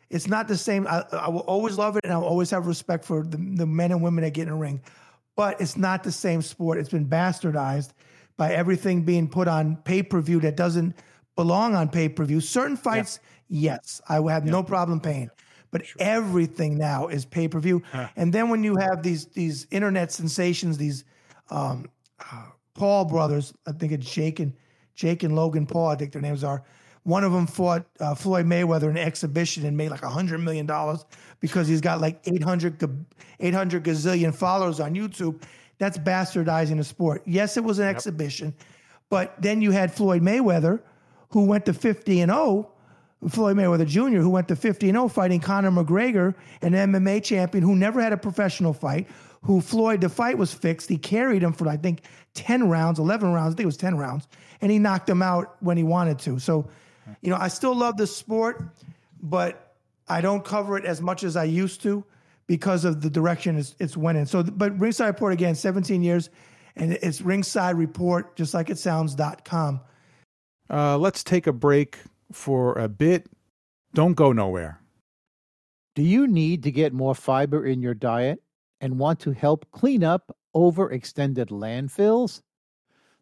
it's not the same. I, I will always love it and I'll always have respect for the, the men and women that get in the ring, but it's not the same sport. It's been bastardized by everything being put on pay per view that doesn't belong on pay per view. Certain fights, yes, I will have no problem paying. But everything now is pay per view, and then when you have these these internet sensations, these um, Paul brothers. I think it's Jake and Jake and Logan Paul. I think their names are. One of them fought uh, Floyd Mayweather in an exhibition and made like a hundred million dollars because he's got like 800, 800 gazillion followers on YouTube. That's bastardizing the sport. Yes, it was an exhibition, but then you had Floyd Mayweather, who went to 50 and 0. Floyd Mayweather Jr., who went to 50 and 0 fighting Conor McGregor, an MMA champion who never had a professional fight, who Floyd, the fight was fixed. He carried him for, I think, 10 rounds, 11 rounds. I think it was 10 rounds. And he knocked him out when he wanted to. So, you know, I still love the sport, but I don't cover it as much as I used to because of the direction it's, it's went in. So, but Ringside Report, again, 17 years, and it's Ringside Report, just like it sounds.com. Uh, let's take a break for a bit. Don't go nowhere. Do you need to get more fiber in your diet and want to help clean up overextended landfills?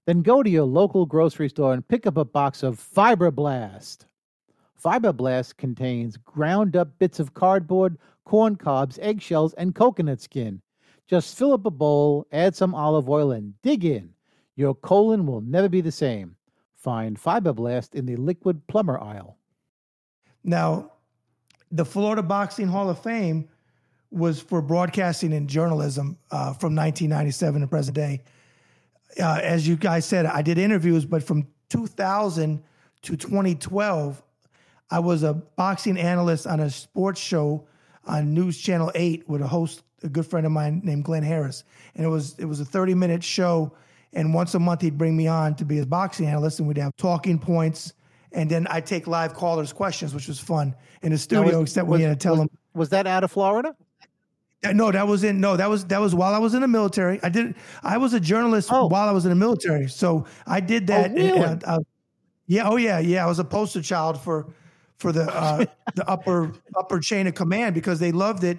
Then go to your local grocery store and pick up a box of Fiber Blast. Fiber Blast contains ground up bits of cardboard, corn cobs, eggshells, and coconut skin. Just fill up a bowl, add some olive oil, and dig in. Your colon will never be the same. Find Fiber Blast in the liquid plumber aisle. Now, the Florida Boxing Hall of Fame was for broadcasting and journalism uh, from 1997 to present day. Uh, as you guys said, I did interviews, but from 2000 to 2012, I was a boxing analyst on a sports show on News Channel 8 with a host, a good friend of mine named Glenn Harris. And it was it was a 30 minute show. And once a month, he'd bring me on to be his boxing analyst, and we'd have talking points. And then I'd take live callers' questions, which was fun in the studio, was- except was- we had to tell was- them. Was that out of Florida? No, that was in no, that was that was while I was in the military. I did I was a journalist Oh. while I was in the military. So I did that. Oh, really? uh, uh, yeah, oh yeah, yeah. I was a poster child for for the uh, the upper upper chain of command because they loved it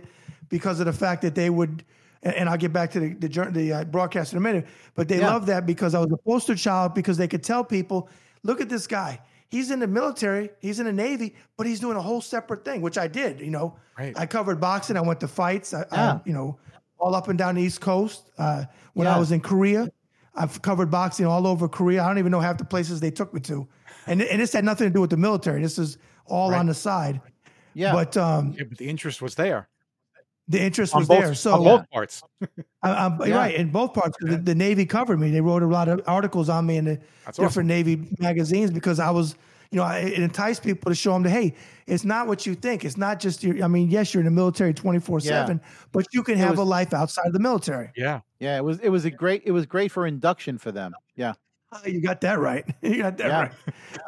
because of the fact that they would and, and I'll get back to the the, the uh, broadcast in a minute, but they Yeah. loved that because I was a poster child because they could tell people, look at this guy. He's in the military, he's in the Navy, but he's doing a whole separate thing, which I did, you know. Right. I covered boxing. I went to fights. I, I, Yeah. you know, all up and down the East Coast. Uh, when I was in Korea, I've covered boxing all over Korea. I don't even know half the places they took me to, and and this had nothing to do with the military. This is all Right. on the side. Yeah. But um, Yeah, but the interest was there the interest on was both, there. So on both parts. I, I'm Yeah. right in both parts. 'cause The, the Navy covered me. They wrote a lot of articles on me in the That's different Navy magazines because I was, you know, I, it enticed people to show them that hey, it's not what you think. It's not just your. I mean, yes, you're in the military 24 seven, but you can have was- a life outside of the military. Yeah. yeah, it was it was a great it was great for induction for them. Yeah. Ah, You got that right. You got that Yeah. right.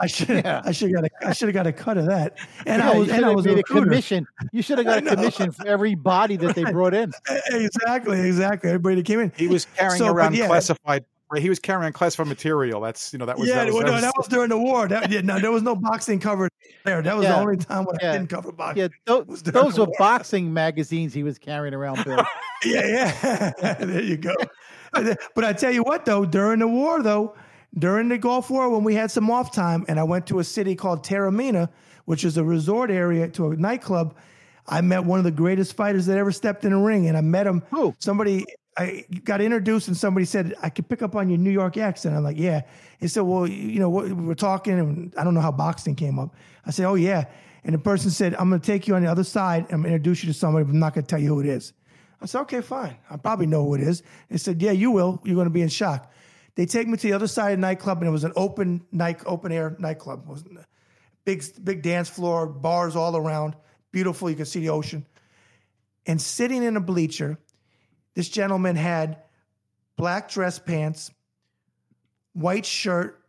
I should. Yeah. I should got. A, I should have got a cut of that. And Yeah, I was. you And I was a made a recruiter. commission. You should have got a commission for every body that they brought in. Exactly. Exactly. Everybody that came in. He was carrying So, around yeah. classified. He was carrying classified material. That's you know that was yeah, that was, well, that no, was- that was during the war. That, yeah, no, there was no boxing covered there. That was Yeah. the only time when I Yeah. didn't cover boxing. Yeah, tho- was during those were war. boxing magazines he was carrying around, Bill. Yeah, yeah. there you go. But I tell you what, though, during the war, though, during the Gulf War, when we had some off time, and I went to a city called Taormina, which is a resort area to a nightclub, I met one of the greatest fighters that ever stepped in a ring, and I met him. Who? Somebody. I got introduced, and somebody said I could pick up on your New York accent. I'm like, yeah. He said, well, you know, we we're talking, and I don't know how boxing came up. I said, oh yeah. And the person said, I'm going to take you on the other side. I'm going to introduce you to somebody, but I'm not going to tell you who it is. I said, okay, fine. I probably know who it is. They said, yeah, you will. You're going to be in shock. They take me to the other side of the nightclub, and it was an open night, open air nightclub. It was big, big dance floor, bars all around, beautiful. You could see the ocean. And sitting in a bleacher, this gentleman had black dress pants, white shirt,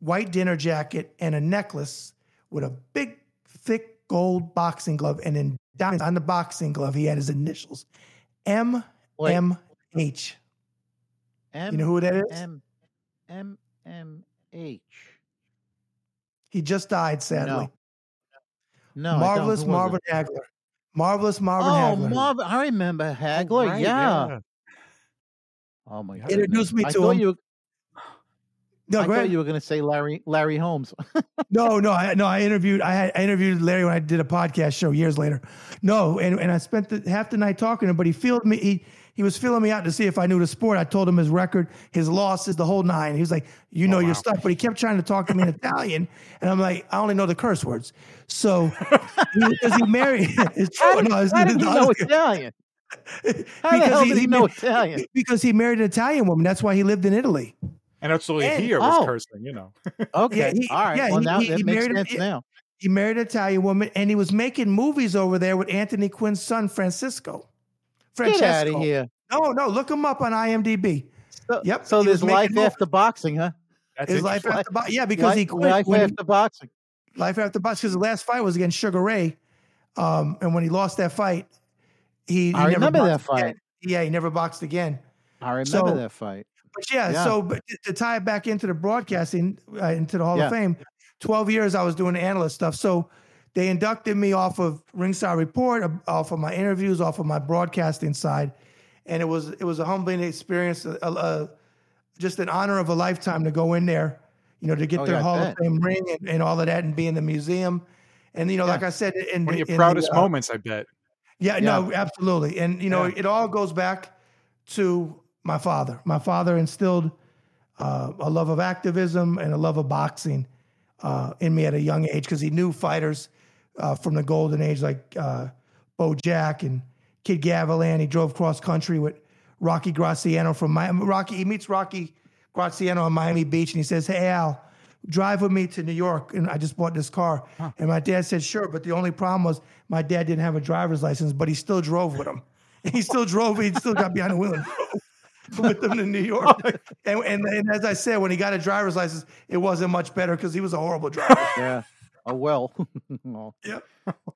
white dinner jacket, and a necklace with a big, thick gold boxing glove. And in diamonds on the boxing glove, he had his initials M. M H. M You know who that is? M M M H. He just died, sadly. No, I don't. Marvelous Marvin? Hagler. Marvelous Marvin Oh, Hagler. Marvin! I remember Oh, Hagler. right, yeah. Oh my god! Introduced me I to thought him. you. no, I thought you were going to say Larry Larry Holmes. No, no, I, no. I interviewed. I had I interviewed Larry when I did a podcast show years later. No, and, and I spent the, half the night talking to him, but he filled me. He he was filling me out to see if I knew the sport. I told him his record, his losses, the whole nine. He was like, "You oh, know Oh, your stuff," but he kept trying to talk to me in Italian, and I'm like, "I only know the curse words." So because he married, it's How true. did, No, it's, how did he it's- know Italian? How the hell did he know Italian? Because he married an Italian woman. That's why he lived in Italy. And absolutely And- here was oh. cursing. You know. Okay, he- all right. yeah, well, he- now he- that he makes married- sense yeah. now. He married an Italian woman, and he was making movies over there with Anthony Quinn's son, Francisco. Get out of here! No, no, look him up on IMDb. So, Yep, So he there's life making after boxing, huh? That's His life after bo- yeah, because life, he quit. life when he- after boxing. life after boxing. Because the last fight was against Sugar Ray, um, and when he lost that fight, he, he I never remember that boxed again. fight. Yeah, he never boxed again. I remember So- that fight. But yeah, Yeah. so but to- to tie it back into the broadcasting, uh, into the Hall Yeah. of Fame, 12 years I was doing analyst stuff. So they inducted me off of Ringside Report, uh, off of my interviews, off of my broadcasting side. And it was it was a humbling experience, a, a, just an honor of a lifetime to go in there, you know, to get Oh, the yeah, Hall of. Fame ring and, and all of that and be in the museum. And, you know, like I said, in, One of your in the, proudest uh, moments, I bet. yeah, no, absolutely. And you know, Yeah. it all goes back to my father. My father instilled uh, a love of activism and a love of boxing uh, in me at a young age because he knew fighters uh, from the golden age like uh, Beau Jack and Kid Gavilan. He drove cross country with Rocky Graziano from Miami. Rocky, he meets Rocky Graziano on Miami Beach and he says, Hey, Al, drive with me to New York. And I just bought this car. And my dad said, Sure. But the only problem was my dad didn't have a driver's license, but he still drove with him. He still drove, he still got behind the wheel and drove with them to New York. And, and, and as I said, when he got a driver's license, it wasn't much better because he was a horrible driver. Yeah. Oh well. Oh, yeah.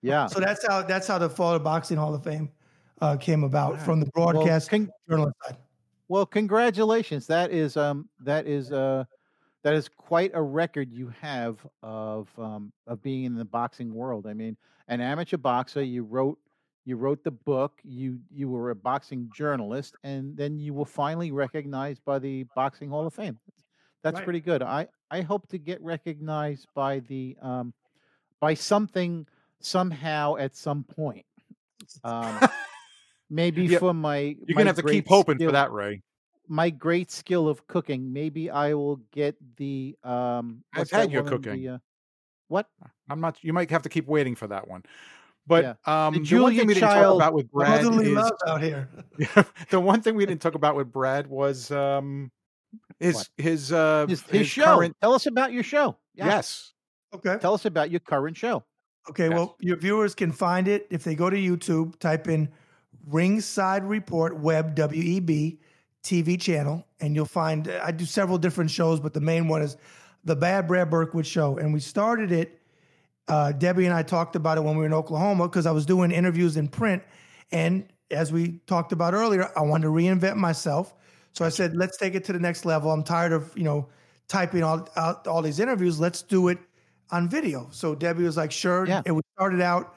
yeah. So that's how that's how the Florida Boxing Hall of Fame uh, came about from the broadcast con- journalist side. Well, congratulations. That is um that is uh that is quite a record you have of um of being in the boxing world. I mean, an amateur boxer, you wrote you wrote the book, you you were a boxing journalist, and then you were finally recognized by the Boxing Hall of Fame. That's Right. pretty good. I I hope to get recognized by the um by something somehow at some point. Um maybe Yeah, for my You're my gonna have to keep hoping skill- for that, Ray. my great skill of cooking. Maybe I will get the um. I've had that your cooking. the, uh, what? I'm not. You might have to keep waiting for that one. But um, The the, one thing we didn't talk Child about with Brad is out here. the one thing we didn't talk about with Brad was um, his What? his uh His, his show. current Tell us about your show. Yeah. yes Okay. Tell us about your current show. Okay. Yes. Well, your viewers can find it if they go to YouTube, type in Ringside Report Web WEB TV channel, and you'll find I do several different shows, but the main one is the Bad Brad Berkwitt Show, and we started it. Uh, Debbie and I talked about it when we were in Oklahoma because I was doing interviews in print, and as we talked about earlier, I wanted to reinvent myself. So I said, let's take it to the next level. I'm tired of you know typing all out all these interviews. Let's do it on video. So Debbie was like, sure. Yeah. And we started out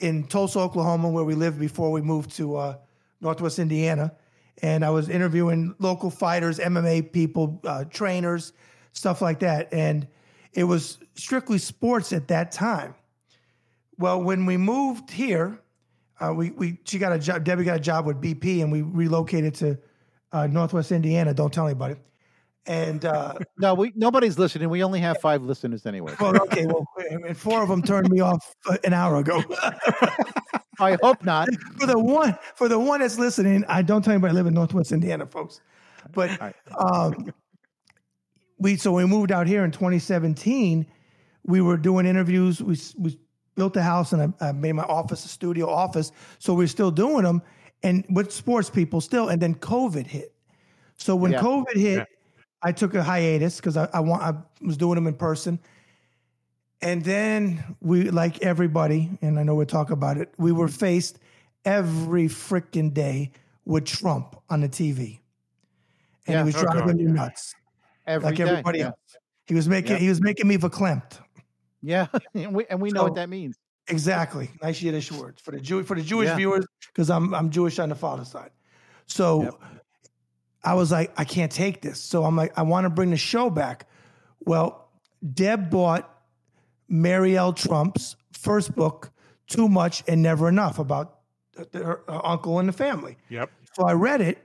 in Tulsa, Oklahoma, where we lived before we moved to uh, Northwest Indiana. And I was interviewing local fighters, MMA people, uh, trainers, stuff like that. And it was strictly sports at that time. Well, when we moved here, uh, we, we she got a job. Debbie got a job with BP, and we relocated to uh, Northwest Indiana. Don't tell anybody. And uh, No, we nobody's listening. We only have five listeners anyway. well, okay, well, and four of them turned me off uh, an hour ago. I hope not. for the one for the one that's listening, I don't tell anybody I live in Northwest Indiana, folks. But um, we so we moved out here in 2017, we were doing interviews. We we built a house and I, I made my office a studio office. So we're still doing them and with sports people still. And then COVID hit. So when Yeah. COVID hit, I took a hiatus because I, I want I was doing them in person. And then we, like everybody, and I know we'll talk about it, we were faced every freaking day with Trump on the TV. And Yeah. he was Oh, driving me nuts, Every like day. everybody yeah. else. He was making Yeah. he was making me verklempt. Yeah, and we, and we know what that means. Exactly. Nice Yiddish words for the Jew for the Jewish Yeah. viewers because I'm I'm Jewish on the father's side. So Yep. I was like, I can't take this. So I'm like, I want to bring the show back. Well, Deb bought Mary L. Trump's first book, Too Much and Never Enough, about her, her uncle and the family. yep So I read it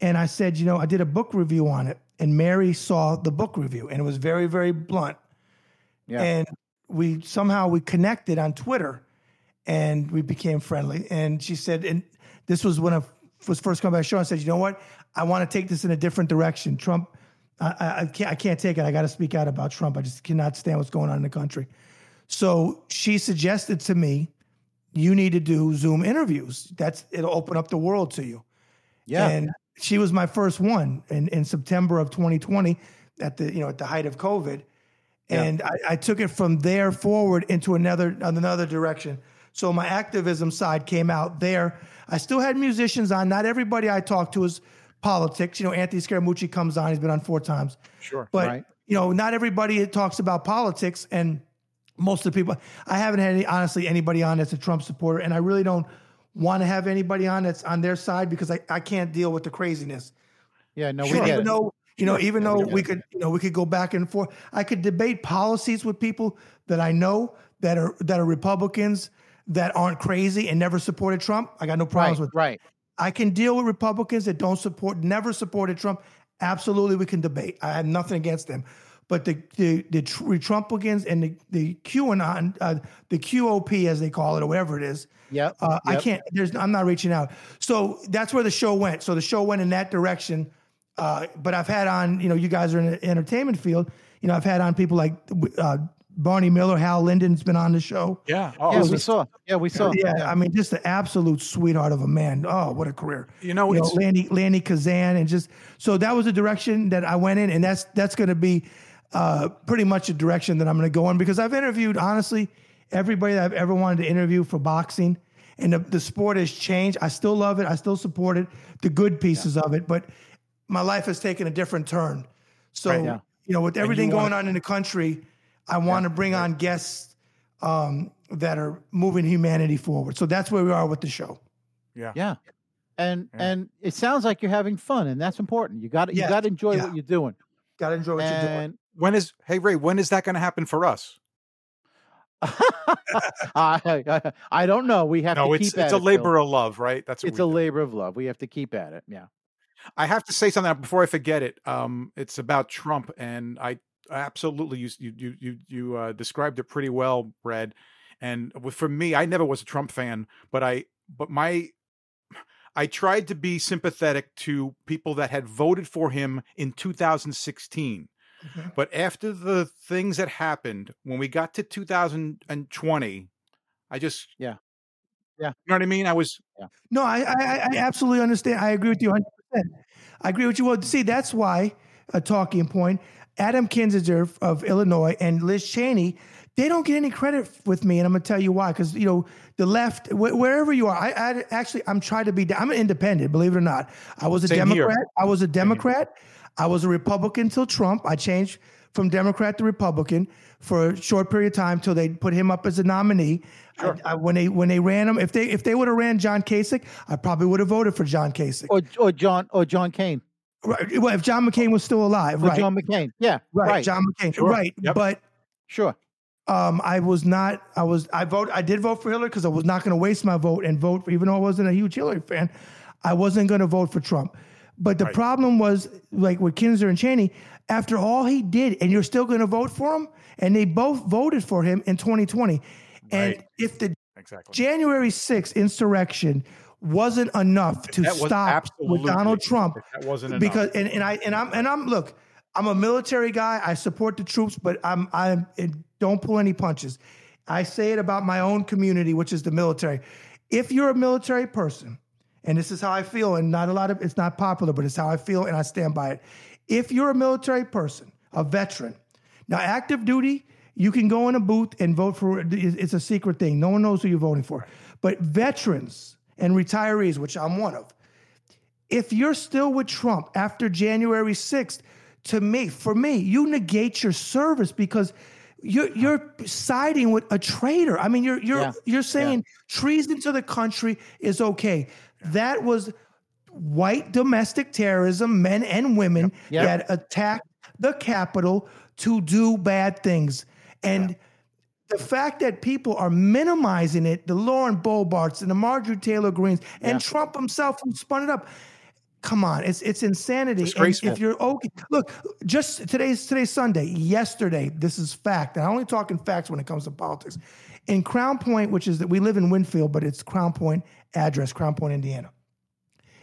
and I said, you know, I did a book review on it. And Mary saw the book review and it was very, very blunt. Yeah. And we somehow we connected on Twitter and we became friendly. And she said, and this was when I was first coming back to the show. I said, you know what? I want to take this in a different direction. Trump, I, I, I can't I can't take it. I got to speak out about Trump. I just cannot stand what's going on in the country. So she suggested to me, you need to do Zoom interviews. That's it'll open up the world to you. Yeah. And she was my first one in, in September of 2020 at the you know at the height of COVID. Yeah. And I, I took it from there forward into another another direction. So my activism side came out there. I still had musicians on. Not everybody I talked to is politics. You know, Anthony Scaramucci comes on. He's been on four times. Sure. But Right. you know, not everybody talks about politics, and most of the people I haven't had any, honestly anybody on that's a Trump supporter, and I really don't want to have anybody on that's on their side because I, I can't deal with the craziness. Yeah, no, Sure, we get even it. though you know, even though we get we it. could, you know, we could go back and forth. I could debate policies with people that I know that are that are Republicans that aren't crazy and never supported Trump. I got no problems right, with. right. I can deal with Republicans that don't support, never supported Trump. Absolutely, we can debate. I have nothing against them. But the the, the and the the QAnon, uh, the QOP as they call it, or whatever it is, Yep. uh, I can't. There's. I'm not reaching out. So that's where the show went. So the show went in that direction. Uh, but I've had on. You know, you guys are in the entertainment field. You know, I've had on people like uh, Barney Miller, Hal Linden's been on the show. Yeah. Oh, Yeah, we saw. Yeah, we saw. Yeah, I mean, just the absolute sweetheart of a man. Oh, what a career! You know, you know, it's Lanny Lainie Kazan, and just so that was the direction that I went in, and that's that's going to be uh, pretty much the direction that I'm going to go in because I've interviewed honestly everybody that I've ever wanted to interview for boxing, and the, the sport has changed. I still love it. I still support it. The good pieces of it, but my life has taken a different turn. So Right, yeah. you know, with you everything wanna- going on in the country, I want to bring on guests um, that are moving humanity forward. So that's where we are with the show. yeah. Yeah. And Yeah. and it sounds like you're having fun, and that's important. You got to you Yeah, got to enjoy yeah. what you're doing. Got to enjoy what you're doing. When is hey Ray? When is that going to happen for us? I, I I don't know. We have No, to it's keep at it's a it, Phil. labor of love, right? That's what It's we a do. labor of love. We have to keep at it. Yeah. I have to say something before I forget it. Um, it's about Trump, and I absolutely you you you you, uh, described it pretty well, Brad. And for me, I never was a Trump fan, but I but my I tried to be sympathetic to people that had voted for him in 2016. Mhm. But after the things that happened when we got to 2020, I just Yeah. Yeah. You know what I mean? I was No, I, I, I I absolutely understand. I agree with you 100%. I agree with you. Well, see, that's why a talking point. Adam Kinzinger of Illinois and Liz Cheney, they don't get any credit with me, and I'm gonna tell you why. Because you know, the left, wh- wherever you are, I, I actually I'm trying to be. I'm an independent, believe it or not. I was a Same here. Democrat. I was a Democrat. I was a Republican till Trump. I changed from Democrat to Republican for a short period of time till they put him up as a nominee. I, I, when they when they ran him, if they if they would have ran John Kasich, I probably would have voted for John Kasich. Or or John or John Kane Right. Well, if John McCain was still alive, or right? John McCain. Yeah. right. Right. John McCain. Sure. Right. Yep. But Sure. um, I was not. I was. I vote. I did vote for Hillary because I was not going to waste my vote and vote for. Even though I wasn't a huge Hillary fan, I wasn't going to vote for Trump. But the Right. problem was, like with Kinzer and Cheney, after all he did, and you're still going to vote for him, and they both voted for him in 2020. And if the exactly. January 6th insurrection wasn't enough to stop with Donald Trump, That wasn't enough. because and, and I and I'm and I'm look, I'm a military guy. I support the troops, but I'm I'm don't pull any punches. I say it about my own community, which is the military. If you're a military person, and this is how I feel, and not a lot of it's not popular, but it's how I feel, and I stand by it. If you're a military person, a veteran, now active duty, you can go in a booth and vote for. It's it's a secret thing. No one knows who you're voting for. But veterans and retirees, which I'm one of, if you're still with Trump after January 6th, to me, for me, you negate your service because you're you're siding with a traitor. I mean, you're you're Yeah. you're saying treason to the country is okay. That was white domestic terrorism, men and women Yep. that attacked the Capitol to do bad things. And the fact that people are minimizing it, the Lauren Boeberts and the Marjorie Taylor Greenes and Yeah. Trump himself who spun it up. Come on, it's it's insanity. If you're okay, look, just today's today's Sunday. Yesterday, this is fact. And I'm only talking facts when it comes to politics. In Crown Point, which is that we live in Winfield, but it's Crown Point address, Crown Point, Indiana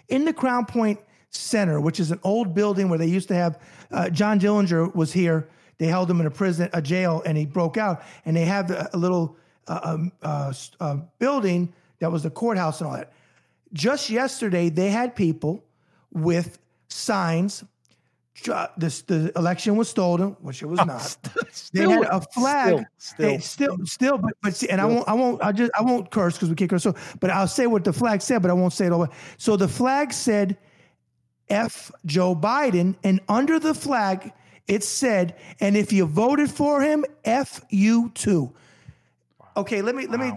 in the Crown Point Center, which is an old building where they used to have uh, John Dillinger was here. They held him in a prison, a jail, and he broke out. And they have a, little uh, um, uh, uh, building that was the courthouse and all that. Just yesterday, they had people with signs. Uh, This the election was stolen, which it was not. They had a flag. Still, still. still, still, but, but see, and I won't, I won't, I just, I won't curse because we can't curse. So, but I'll say what the flag said, but I won't say it all. So the flag said, "F Joe Biden," and under the flag it said, "And if you voted for him, F you too." Okay, let me let me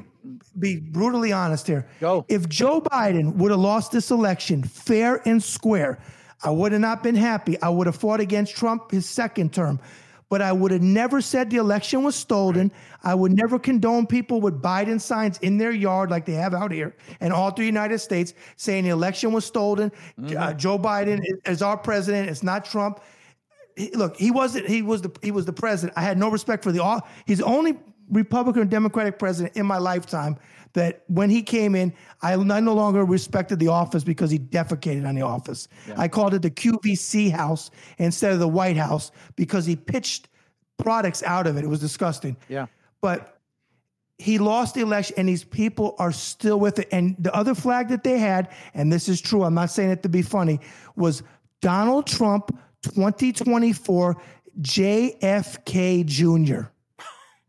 be brutally honest here. Go. If Joe Biden would have lost this election fair and square, I would have not been happy. I would have fought against Trump his second term. But I would have never said the election was stolen. I would never condone people with Biden signs in their yard like they have out here and all through the United States saying the election was stolen. Uh, Joe Biden is, is our president. It's not Trump look, he wasn't. He was the. He was the president. I had no respect for the. all. He's the only Republican and Democratic president in my lifetime that when he came in, I, I no longer respected the office because he defecated on the office. I called it the QVC house instead of the White House because he pitched products out of it. It was disgusting. Yeah. But he lost the election and these people are still with it. And the other flag that they had, and this is true, I'm not saying it to be funny, was Donald Trump 2024 JFK Jr.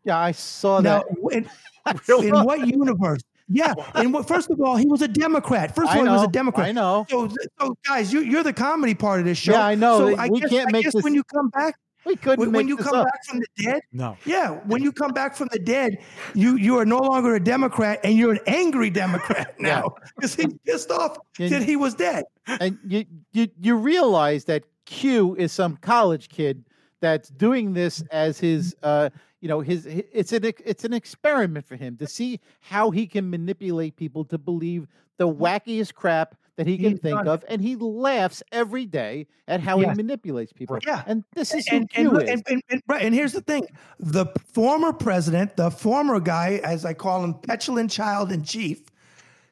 Yeah, I saw Now, that. in, in what universe? Yeah, and what, first of all, he was a Democrat. First of I all, he was a Democrat. I know. So, so guys, you, you're the comedy part of this show. Yeah, I know. So We I guess, can't I make guess this- when you come back, We couldn't when, make when you come up. back from the dead, No. yeah, when you come back from the dead, you you are no longer a Democrat and you're an angry Democrat now because he pissed off And- that he was dead. and you, you you realize that Q is some college kid that's doing this as his uh you know his it's an it's an experiment for him to see how he can manipulate people to believe the wackiest crap that he can He's think done of and he laughs every day at how Yes. he manipulates people Yeah. and this is who And, Q and, is and, and, and, right, and here's the thing: the former president, the former guy, as I call him, petulant child in chief,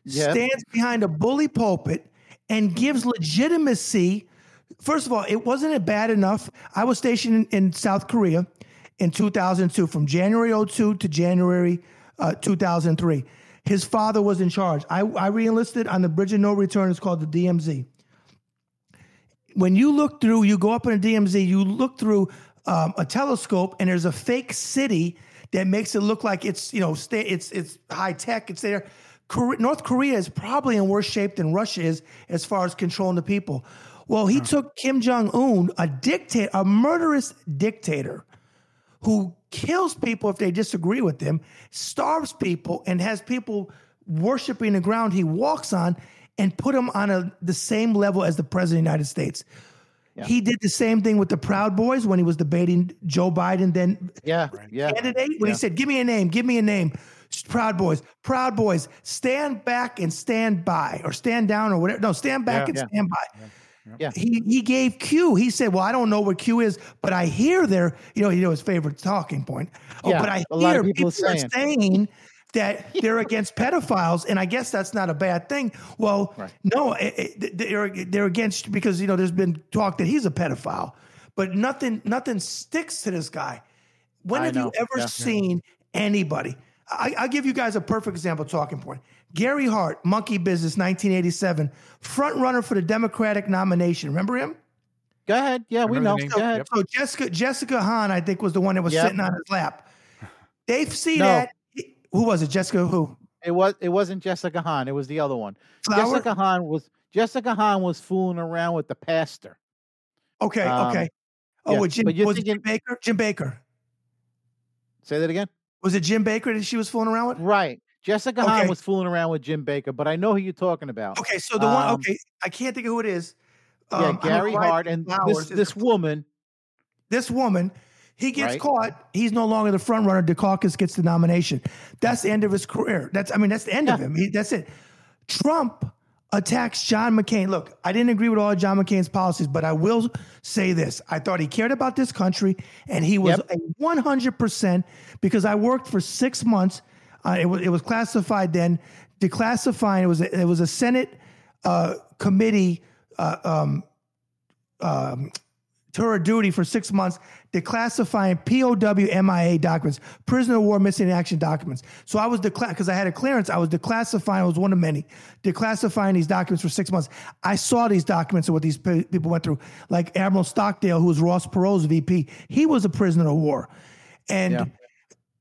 Yeah. stands behind a bully pulpit and gives legitimacy. First of all, it wasn't bad enough. I was stationed in, in South Korea in 2002, from January 02 to January uh, 2003. His father was in charge. I, I reenlisted on the Bridge of No Return. It's called the DMZ when you look through, you go up in a DMZ, you look through um, a telescope, and there's a fake city that makes it look like it's you know sta- it's it's high tech. It's there. North Korea is probably in worse shape than Russia is as far as controlling the people. Well, he took Kim Jong Un, a dictator, a murderous dictator, who kills people if they disagree with him, starves people, and has people worshiping the ground he walks on, and put him on a, the same level as the president of the United States. He did the same thing with the Proud Boys when he was debating Joe Biden, then yeah yeah candidate. When he said, "Give me a name, give me a name." Proud Boys, Proud Boys, stand back and stand by, or stand down, or whatever. No, stand back Yeah. and Yeah. stand by. Yeah. He he gave Q. He said, "Well, I don't know what Q is, but I hear there. You know, you know his favorite talking point. Oh, Yeah, but I a lot hear of people are are saying that they're against pedophiles, and I guess that's not a bad thing. Well, no, it, it, they're they're against because you know there's been talk that he's a pedophile, but nothing nothing sticks to this guy. When I have know, you ever yeah. seen anybody? I, I'll give you guys a perfect example. Talking point. Gary Hart, Monkey Business, 1987, front runner for the Democratic nomination. Remember him? go ahead yeah we know the go ahead Yep. So Jessica Jessica Hahn, I think, was the one that was Yep. sitting on his lap. They see No. that. Who was it? Jessica who? It was it wasn't Jessica Hahn. It was the other one. Flower? Jessica Hahn was Jessica Hahn was fooling around with the pastor. Okay, Um, okay. Oh, yeah, with Jim, but you're was it Jim thinking- Baker? Jim Bakker. Say that again. Was it Jim Bakker that she was fooling around with? Right. Jessica Hahn was fooling around with Jim Bakker, but I know who you're talking about. Okay, so the one. Um, Okay, I can't think of who it is. yeah, Um, don't Gary Hart and this this woman. this woman, he gets Right. caught. He's no longer the front runner. Dukakis gets the nomination. That's the end of his career. That's I mean that's the end of him. He, that's it. Trump attacks John McCain. Look, I didn't agree with all of John McCain's policies, but I will say this: I thought he cared about this country, and he was Yep. a 100 percent because I worked for six months. Uh, it was it was classified then, declassifying. It was a, it was a Senate uh, committee. Uh, um, um, tour of duty for six months declassifying POW MIA documents, prisoner of war missing in action documents. So I was decla because I had a clearance, I was declassifying, I was one of many, declassifying these documents for six months. I saw these documents and what these pe- people went through. Like Admiral Stockdale, who was Ross Perot's VP, he was a prisoner of war. And Yeah.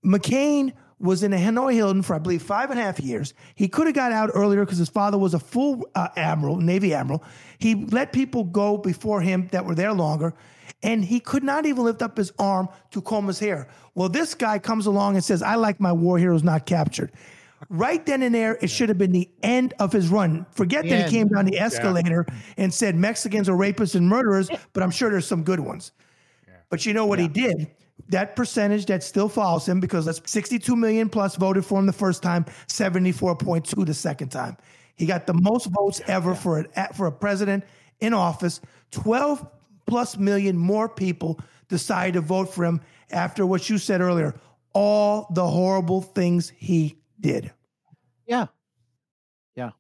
McCain was in a Hanoi Hilton for, I believe, five and a half years. He could have got out earlier because his father was a full uh, admiral, Navy admiral. He let people go before him that were there longer, and he could not even lift up his arm to comb his hair. Well, this guy comes along and says, I like my war heroes not captured. Right then and there, it should have been the end of his run. Forget that end. he came down the escalator and said Mexicans are rapists and murderers, but I'm sure there's some good ones. But you know what he did? That percentage that still follows him because that's 62 million plus voted for him the first time, 74.2 the second time. He got the most votes ever for a, for a president in office. 12 plus million more people decided to vote for him after what you said earlier, all the horrible things he did. Yeah. Yeah.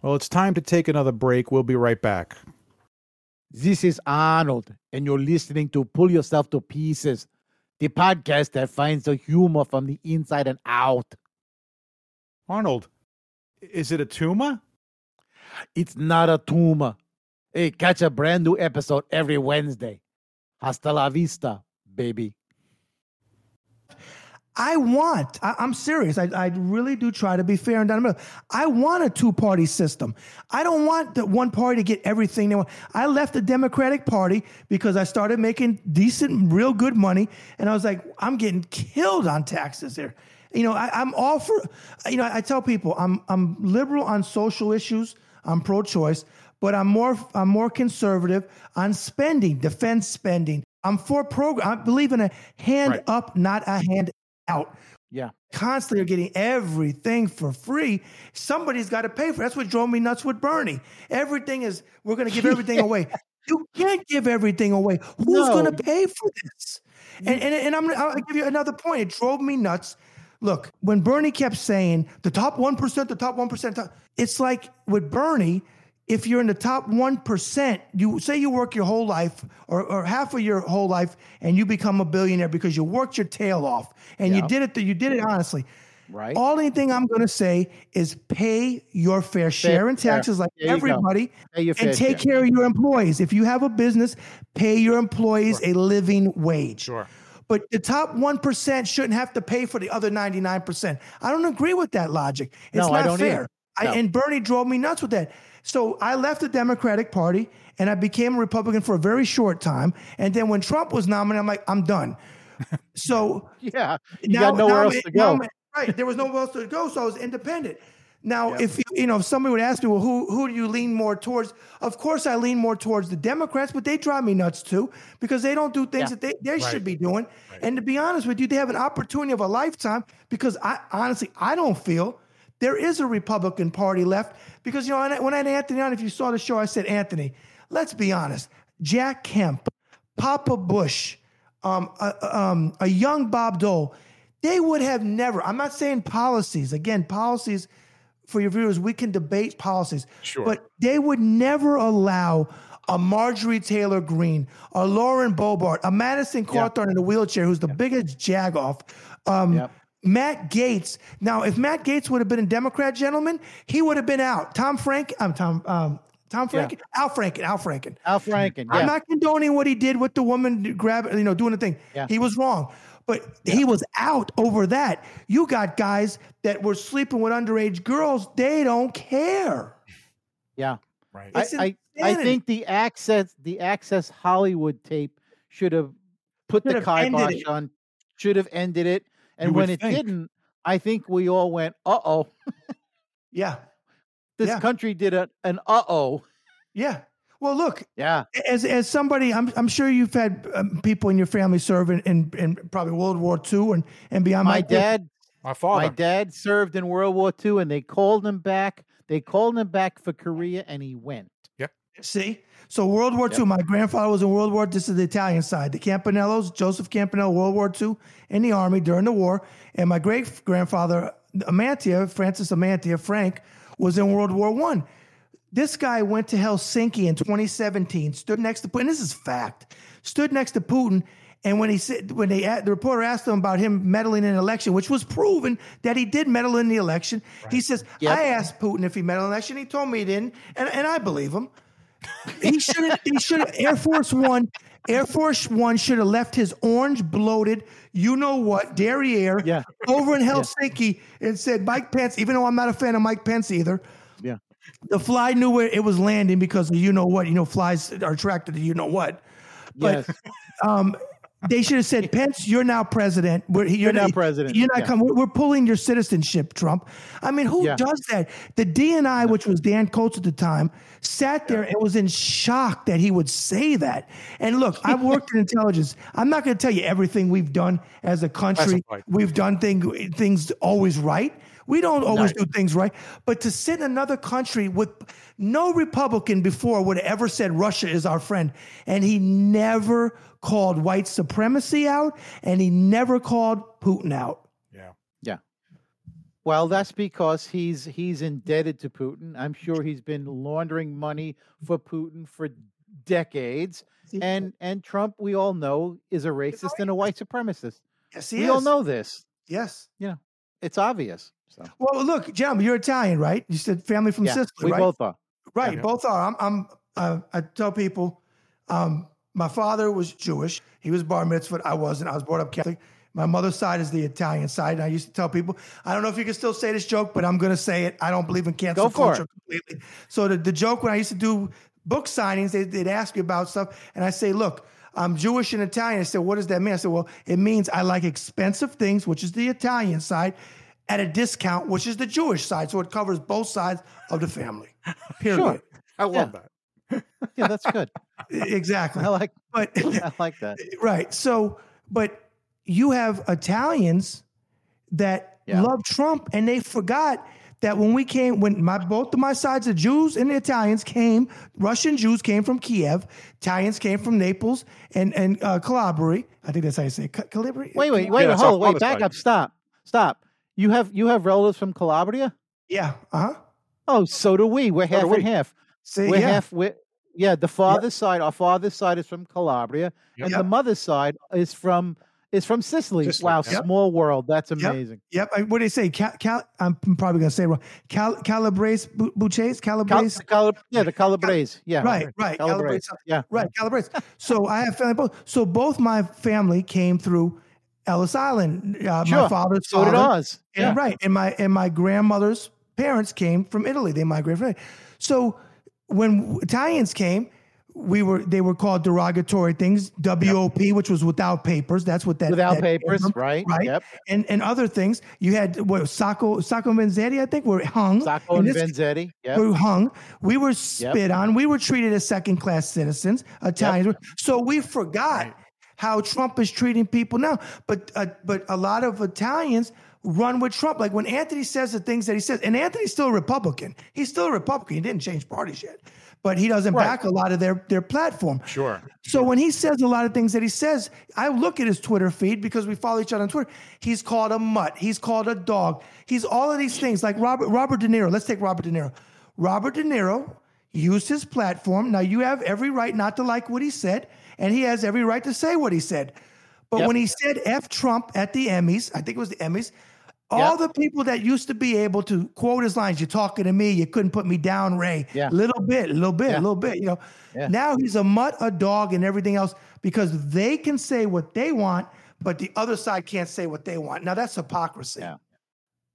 Well, it's time to take another break. We'll be right back. This is Arnold, and you're listening to Pull Yourself to Pieces, the podcast that finds the humor from the inside and out. Arnold, is it a tumor? It's not a tumor. Hey, catch a brand new episode every Wednesday. Hasta la vista, baby. I want, I, I'm serious. I, I really do try to be fair and down the middle. I want a two party system. I don't want the one party to get everything they want. I left the Democratic Party because I started making decent, real good money. And I was like, I'm getting killed on taxes here. You know, I, I'm all for, you know, I tell people I'm, I'm liberal on social issues, I'm pro choice, but I'm more, I'm more conservative on spending, defense spending. I'm for program. I believe in a hand Right. up, not a hand out. Yeah. Constantly are getting everything for free. Somebody's got to pay for it. That's what drove me nuts with Bernie. Everything is, we're going to give everything away. You can't give everything away. Who's No. going to pay for this? And, and, and I'm, I'll give you another point. It drove me nuts. Look, when Bernie kept saying the top 1%, the top 1%, top, it's like with Bernie, if you're in the top 1%, you say you work your whole life or, or half of your whole life and you become a billionaire because you worked your tail off and you did it, you did it honestly. Right. Only thing I'm going to say is pay your fair share in fair. taxes like There everybody and take share. care of your employees. If you have a business, pay your employees a living wage. Sure. But the top 1% shouldn't have to pay for the other 99%. I don't agree with that logic. It's No, not I don't fair. I, No. and Bernie drove me nuts with that. So I left the Democratic Party and I became a Republican for a very short time. And then when Trump was nominated, I'm like, I'm done. So Yeah. You got nowhere now else to go. I'm- right. There was nowhere else to go, so I was independent. Now, if you, you know, if somebody would ask me, well, who who do you lean more towards? Of course, I lean more towards the Democrats, but they drive me nuts too because they don't do things Yeah. that they, they should be doing. And to be honest with you, they have an opportunity of a lifetime because I honestly I don't feel there is a Republican Party left because you know when I, when I had Anthony on, if you saw the show, I said Anthony, let's be honest, Jack Kemp, Papa Bush, um, a, um, a young Bob Dole, they would have never. I'm not saying policies. Again, policies for your viewers, we can debate policies, Sure. but they would never allow a Marjorie Taylor Greene, a Lauren Boebert, a Madison Cawthorn in a wheelchair, who's the biggest jagoff. Um, Yep. Matt Gaetz. Now, if Matt Gaetz would have been a Democrat gentleman, he would have been out. Tom Frank, I'm Tom, um, Tom Franken, Al Franken, Al Franken. Al Franken. I'm Yeah. not condoning what he did with the woman grabbing, you know, doing the thing. Yeah. He was wrong, but he was out over that. You got guys that were sleeping with underage girls. They don't care. yeah. Right. I, It's I, I insanity. think the access the access Hollywood tape should have put Should the have kibosh on, should have ended it. And You when it think. didn't, I think we all went, uh oh. Yeah, This Yeah. country did a, an uh oh. yeah. Well, look, Yeah. as as somebody, I'm I'm sure you've had um, people in your family serve in, in, in probably World War II and and beyond. My Mike did. dad My father. my dad served in World War II and they called him back. They called him back for Korea and he went. See? So World War II, my grandfather was in World War. This is the Italian side. The Campanellos, Joseph Campanello, World War II in the army during the war, and my great grandfather Amantia, Francis Amantia Frank, was in World War One. This guy went to Helsinki in 2017, stood next to Putin. This is fact. Stood next to Putin, and when he said, when they the reporter asked him about him meddling in an election, which was proven that he did meddle in the election, he says, Yep. "I asked Putin if he meddled in the election. He told me he didn't, and, and I believe him. He should have. He should have. Air Force One. Air Force One should have left his orange bloated, you know what, derriere Yeah. over in Helsinki and said, Mike Pence. Even though I'm not a fan of Mike Pence either, Yeah. the fly knew where it was landing because of you know what. You know, flies are attracted to you know what. But Yes. um, they should have said, Pence, you're now president. We're, you're, now president. You're not Yeah. coming. We're, pulling your citizenship, Trump. I mean, who Yeah. does that? The DNI, which was Dan Coats at the time, sat there and was in shock that he would say that. And look, I've worked in intelligence. I'm not going to tell you everything we've done as a country. Classified. We've done thing, things always right. We don't always do things right. But to sit in another country with no Republican before would have ever said Russia is our friend. And he never called white supremacy out and he never called Putin out. Yeah. Yeah. Well, that's because he's he's indebted to Putin. I'm sure he's been laundering money for Putin for decades. And and Trump, we all know, is a racist and a white supremacist. yes, he We is. all know this. Yes. Yeah. It's obvious. So Well, look, gentlemen, you're Italian, right? You said family from yeah, Sicily, we right? both are. Right, Yeah. both are. I'm. I'm uh, I tell people, um, my father was Jewish. He was bar mitzvah. I wasn't. I was brought up Catholic. My mother's side is the Italian side. And I used to tell people, I don't know if you can still say this joke, but I'm going to say it. I don't believe in cancel Go for culture completely. So the, the joke when I used to do book signings, they, they'd ask me about stuff, and I say, look. I'm Jewish and Italian. I said, what does that mean? I said, well, it means I like expensive things, which is the Italian side, at a discount, which is the Jewish side. So it covers both sides of the family. Period. Sure. I love that. Yeah, that's good. Exactly. I like But I like that. right. So, but you have Italians that Yeah. love Trump, and they forgot that when we came, when my both of my sides, the Jews and the Italians came, Russian Jews came from Kiev, Italians came from Naples and and uh, Calabria. I think that's how you say it. Ca- Calabria. Wait, wait, wait, Yeah, that's hold, our wait, back side. up, stop, stop. You have you have relatives from Calabria? Yeah. Uh huh. Oh, so do we. We're half do we. and half. See, We're yeah. half. We're, yeah, the father's side. Our father's side is from Calabria, and Yep. the mother's side is from is from Sicily. Sicily, Wow, yep. small world. That's amazing. Yep. I, what do they say? Cal, cal, I'm probably going to say it wrong. Cal, Calabrese, Bu- Buches, Cal- Calabrese. Cal- yeah, the Calabrese. Yeah, Right, right. Calabrese. Calabrese. Yeah, Right, Calabrese. so I have family both. So both my family came through Ellis Island. Uh, My father's So did father, ours. and Yeah. right, and my and my grandmother's parents came from Italy. They migrated from Italy. So when Italians came, we were they were called derogatory things. WOP, which was without papers. That's what that Without that papers, right? Right. Yep. And and other things. You had what Sacco Sacco and Vanzetti, I think, were hung. Sacco and Vanzetti. Yeah. we were hung. We were spit on. We were treated as second class citizens. Italians. were- So we forgot how Trump is treating people now. But uh, but a lot of Italians run with Trump. Like when Anthony says the things that he says, and Anthony's still a Republican. He's still a Republican. He didn't change parties yet. But he doesn't Right. back a lot of their their platform. Sure. So when he says a lot of things that he says, I look at his Twitter feed because we follow each other on Twitter. He's called a mutt. He's called a dog. He's all of these things. Like Robert Robert De Niro. Let's take Robert De Niro. Robert De Niro used his platform. Now you have every right not to like what he said, and he has every right to say what he said. But Yep. when he said F Trump at the Emmys, I think it was the Emmys, all Yep. the people that used to be able to quote his lines, you're talking to me, you couldn't put me down, Ray. Yeah. Little bit, little bit, Yeah. little bit, you know. Yeah. Now he's a mutt, a dog, and everything else because they can say what they want, but the other side can't say what they want. Now that's hypocrisy. Yeah.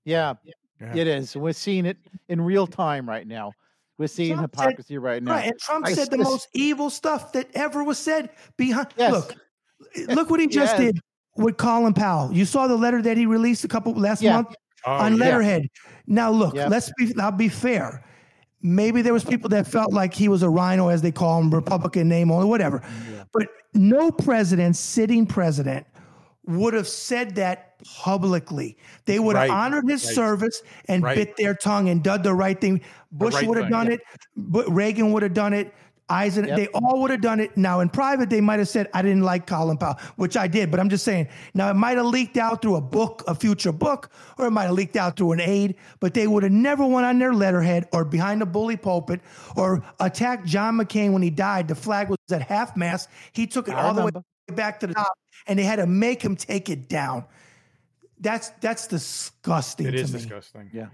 Yeah, Yeah. it is. We're seeing it in real time right now. We're seeing Trump said- hypocrisy right now. Right. And Trump I said the s- most evil stuff that ever was said behind. Yes. Look, look what he just Yes. did with Colin Powell. You saw the letter that he released a couple last Yeah. month Oh, on yeah. letterhead. Now look, Yep. let's be I'll be fair. Maybe there was people that felt like he was a rhino, as they call him, Republican name or whatever. But no president, sitting president, would have said that publicly. They would have Right, honored his right. service and Right. bit their tongue and did the right thing. Bush right would have done yeah. it. But Reagan would have done it. Eisen, Yep. they all would have done it. Now, in private, they might have said, I didn't like Colin Powell, which I did, but I'm just saying. Now, it might have leaked out through a book, a future book, or it might have leaked out through an aide, but they would have never went on their letterhead or behind the bully pulpit or attacked John McCain when he died. The flag was at half mast. He took it I all the way back to the top, and they had to make him take it down. That's that's disgusting It to is me. disgusting. Yeah.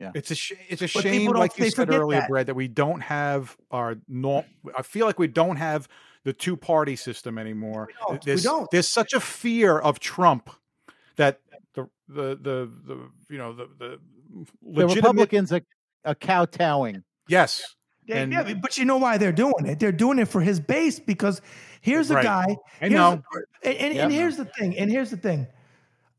Yeah. It's a sh- it's a But shame, like you said earlier, that. Brad, that we don't have our no. I feel like we don't have the two party system anymore. don't. We There's, don't. there's such a fear of Trump that the the the, the you know the the The Republicans are, are kowtowing. yes Yeah, And- yeah, but you know why they're doing it? They're doing it for his base because here's a Right. guy. I here's know. a- and, and, Yep. and here's the thing. And here's the thing.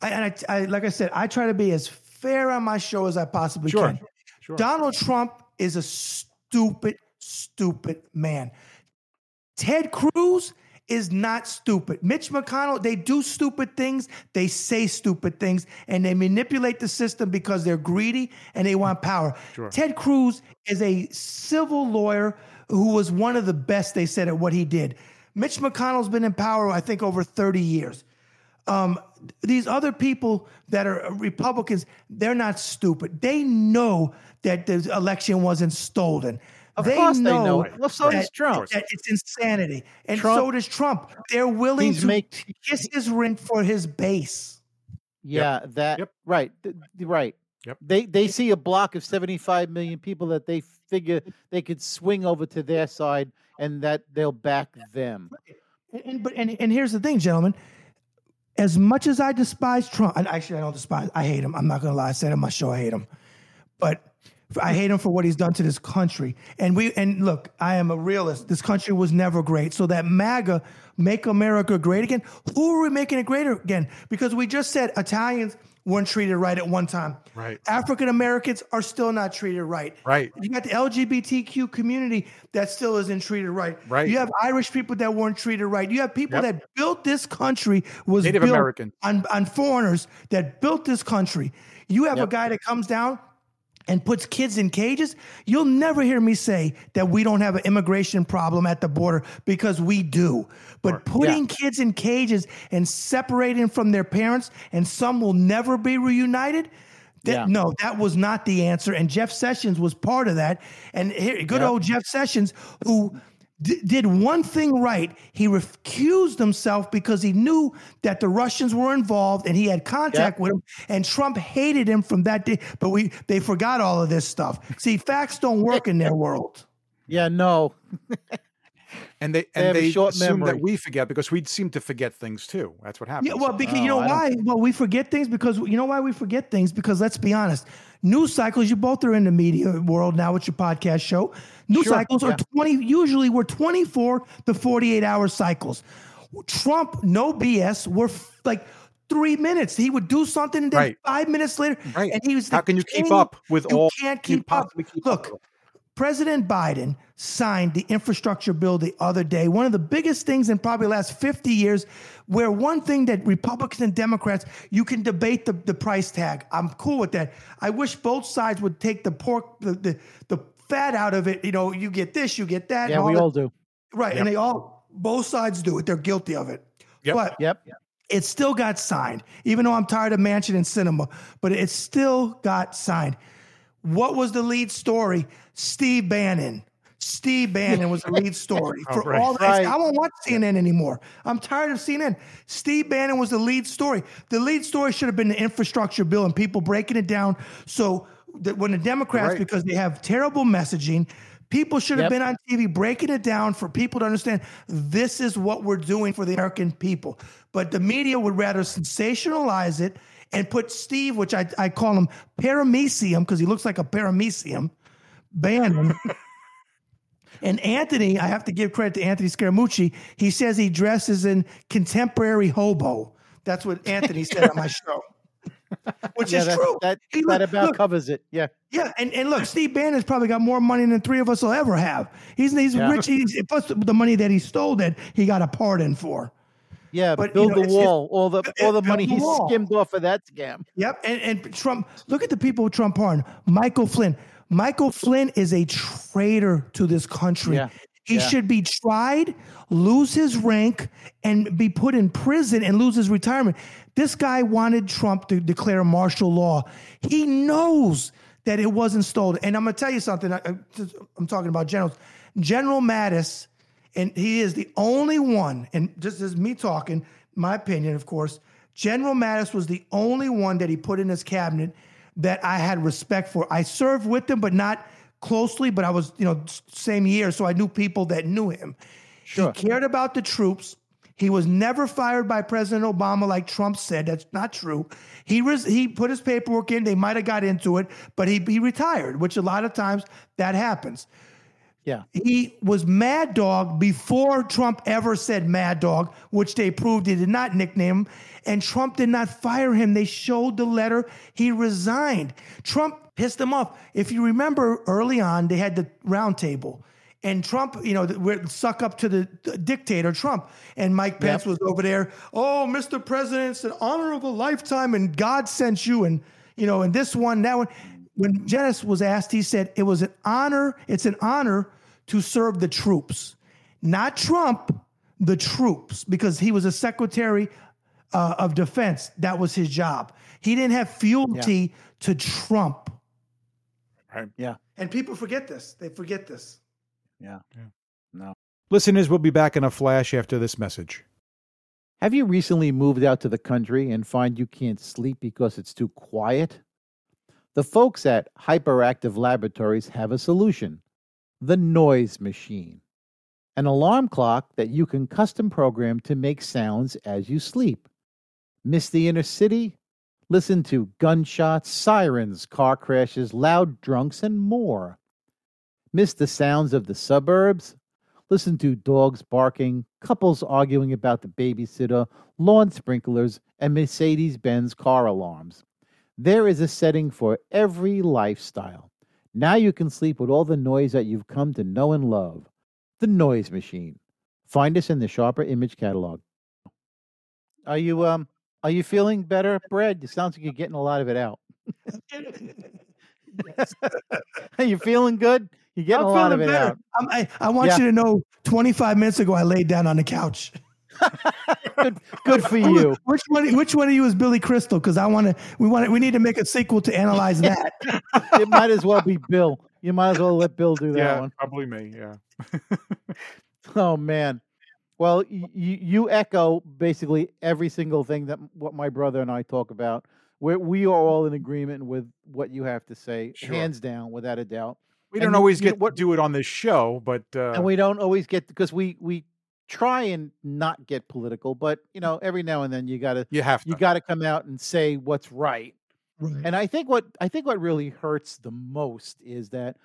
I, and I, I, like I said, I try to be as fair on my show as I possibly Sure. can. Sure. Donald Trump is a stupid, stupid man. Ted Cruz is not stupid. Mitch McConnell, they do stupid things, they say stupid things, and they manipulate the system because they're greedy and they want power. Sure. Ted Cruz is a civil lawyer who was one of the best, they said, at what he did. Mitch McConnell's been in power, I think, over 30 years um, these other people that are Republicans, they're not stupid. They know that the election wasn't stolen. Of course they know. it. Well, so that, does Trump. that it's insanity. And Trump- so does Trump. They're willing to make kiss his ring for his base. yeah that Yep. right th- th- right. Yep. They they see a block of seventy five million people that they figure they could swing over to their side and that they'll back them. And, and but and, and here's the thing, gentlemen. As much as I despise Trump, and actually I don't despise, I hate him. I'm not gonna lie, I said on my show I hate him. But I hate him for what he's done to this country. And we and look, I am a realist. This country was never great. So that MAGA, make America great again. Who are we making it greater again? Because we just said Italians weren't treated right at one time. Right. African Americans are still not treated right. Right. You got the LGBTQ community that still isn't treated right. Right. You have Irish people that weren't treated right. You have people Yep. that built this country was Native built American. on, on foreigners that built this country. You have a guy that comes down and puts kids in cages. You'll never hear me say that we don't have an immigration problem at the border because we do. But putting kids in cages and separating from their parents, and some will never be reunited. That, Yeah. No, that was not the answer. And Jeff Sessions was part of that. And here, good old Jeff Sessions, who d- did one thing right. He recused himself because he knew that the Russians were involved and he had contact with them. And Trump hated him from that day. But we they forgot all of this stuff. See, facts don't work in their world. Yeah, no. and they They and have they short assume memory. that we forget because we seem to forget things too. That's what happens. Yeah, well, because oh, you Oh, know I why? Well, we forget things because you know why we forget things because let's be honest. News cycles. You both are in the media world now with your podcast show. News Sure, cycles are twenty. Usually, we're twenty-four to forty-eight hour cycles. Trump, no BS. We're f- like three minutes. He would do something, and then Right. five minutes later, Right. and he was. How the can you keep up with You all can't you keep up. possibly keep Look, up with? President Biden signed the infrastructure bill the other day, one of the biggest things in probably the last 50 years, where one thing that Republicans and Democrats, you can debate the, the price tag. I'm cool with that. I wish both sides would take the pork, the, the, the fat out of it. You know, you get this, you get that. Yeah, and we that. all do. Right. And they all, both sides do it. They're guilty of it. Yep. But Yep. it still got signed, even though I'm tired of Manchin and Sinema, but it still got signed. What was the lead story? Steve Bannon. Steve Bannon was the lead story for right. all. Right. I won't watch CNN anymore. I'm tired of CNN. Steve Bannon was the lead story. The lead story should have been the infrastructure bill and people breaking it down. So that when the Democrats, Right. because they have terrible messaging, people should have Yep. been on TV breaking it down for people to understand this is what we're doing for the American people. But the media would rather sensationalize it and put Steve, which I, I call him paramecium because he looks like a paramecium, Bannon. and Anthony, I have to give credit to Anthony Scaramucci. He says he dresses in contemporary hobo. That's what Anthony said on my show. Which Yeah, is that, true. that, He that look- about look, covers it. Yeah. yeah, and, and look, Steve Bannon's probably got more money than three of us will ever have. He's he's Yeah. rich. He's, plus the money that he stole that he got a pardon for. Yeah, But, you build know, the wall. all the all the money the he skimmed off of that scam. Yep, and and Trump. Look at the people with Trump pardon. Michael Flynn. Michael Flynn is a traitor to this country. Yeah. He Yeah. should be tried, lose his rank, and be put in prison and lose his retirement. This guy wanted Trump to declare martial law. He knows that it wasn't stolen. And I'm going to tell you something. I, am talking about generals. General Mattis, and he is the only one, and this is me talking, my opinion, of course, General Mattis was the only one that he put in his cabinet that I had respect for. I served with him, but not closely, but I was, you know, same year, so I knew people that knew him. Sure. He cared about the troops. He was never fired by President Obama, like Trump said. That's not true. He was he put his paperwork in. They might have got into it, but he he retired, which a lot of times that happens. Yeah. He was Mad Dog before Trump ever said Mad Dog, which they proved he did not nickname him. And Trump did not fire him. They showed the letter. He resigned. Trump pissed him off. If you remember early on, they had the round table. And Trump, you know, we're suck up to the, the dictator, Trump. And Mike Pence was over there. Oh, Mr. President, it's an honor of a lifetime, and God sent you. And, you know, and this one, that one. When Janice was asked, he said, it was an honor, it's an honor to serve the troops, not Trump, the troops, because he was a secretary uh, of defense. That was his job. He didn't have fealty to Trump. Right. Yeah. And people forget this. They forget this. Yeah. No. Listeners, we'll be back in a flash after this message. Have you recently moved out to the country and find you can't sleep because it's too quiet? The folks at Hyperactive Laboratories have a solution the noise machine, an alarm clock that you can custom program to make sounds as you sleep. Miss the inner city? Listen to gunshots, sirens, car crashes, loud drunks, and more. Miss the sounds of the suburbs? Listen to dogs barking, couples arguing about the babysitter, lawn sprinklers, and Mercedes Benz car alarms. There is a setting for every lifestyle. Now you can sleep with all the noise that you've come to know and love. The Noise Machine. Find us in the Sharper Image catalog. Are you um are you feeling better, Brad? It sounds like you're getting a lot of it out. Are you feeling good? You're getting I'm a lot of it better. out. I'm- I, I want Yeah. you to know 25 minutes ago, I laid down on the couch. Good, good for you. Which one? Which one of you is Billy Crystal? Because I want to. We want. to. We need to make a sequel to analyze that. It might as well be Bill. You might as well let Bill do that yeah, one. probably me. Yeah. Oh man. Well, y- y- you echo basically every single thing that what my brother and I talk about. We we are all in agreement with what you have to say, Sure. hands down, without a doubt. We And don't you- always you- get what- do it on this show, but uh, and we don't always get because we we try and not get political, but you know, every now and then you gotta you have to. you gotta come out and say what's right. Right. And I think what I think what really hurts the most is that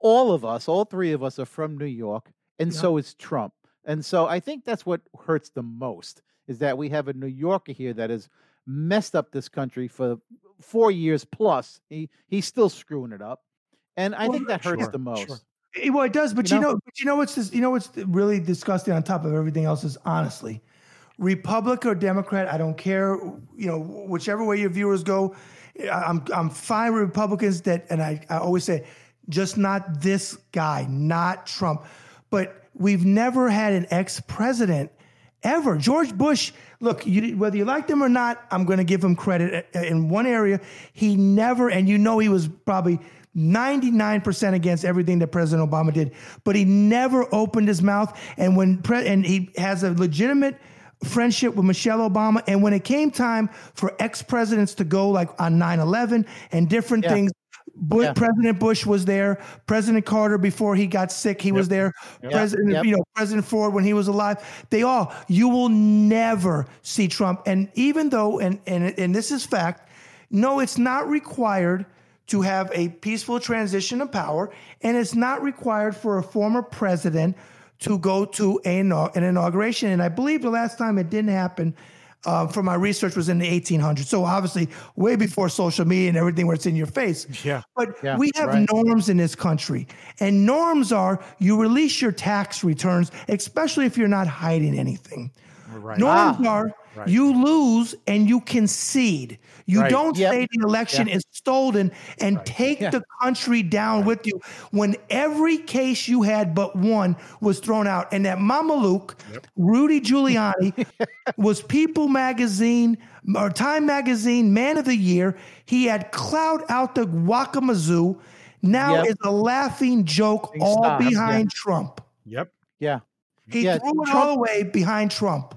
all of us, all three of us, are from New York, and Yeah. so is Trump. And so I think that's what hurts the most is that we have a New Yorker here that has messed up this country for four years plus. He he's still screwing it up, and I Well, think that hurts sure, the most. sure. Eh, Well, it does, but You you know? know, but you know what's this, you know what's really disgusting on top of everything else is honestly, Republican or Democrat, I don't care. You know, whichever way your viewers go, I- I'm I'm fine with Republicans that, and I, I always say, just not this guy, not Trump. But we've never had an ex-president ever. George Bush, look, you, whether you like him or not, I'm going to give him credit Uh, in one area. He never, and you know, he was probably 99% against everything that President Obama did, but he never opened his mouth. And when, pre- and he has a legitimate friendship with Michelle Obama. And when it came time for ex presidents to go, like on 9 11 and different Yeah. things, Bu- Yeah. President Bush was there. President Carter, before he got sick, he was there. President, Yep. you know, President Ford when he was alive. They all. You will never see Trump. And even though, and and and this is fact, no, it's not required to have a peaceful transition of power, and it's not required for a former president to go to a, an inauguration. And I believe the last time it didn't happen. Uh, from my research was in the 1800s, so obviously way before social media and everything, where it's in your face. Yeah. But Yeah, we have right. norms in this country. And norms are you release your tax returns, especially if you're not hiding anything. Right. Norms are Right. You lose and you concede. You Right. don't Yep. say the election is stolen and take Yeah. the country down with you when every case you had but one was thrown out. And that Mamaluk, Rudy Giuliani, was People Magazine or Time Magazine Man of the Year. He had clout out the Wakamazoo. Now Yep. is a laughing joke Big all stop, yeah. behind Trump. Yep. Yeah. He Yeah, threw it Trump- all away behind Trump.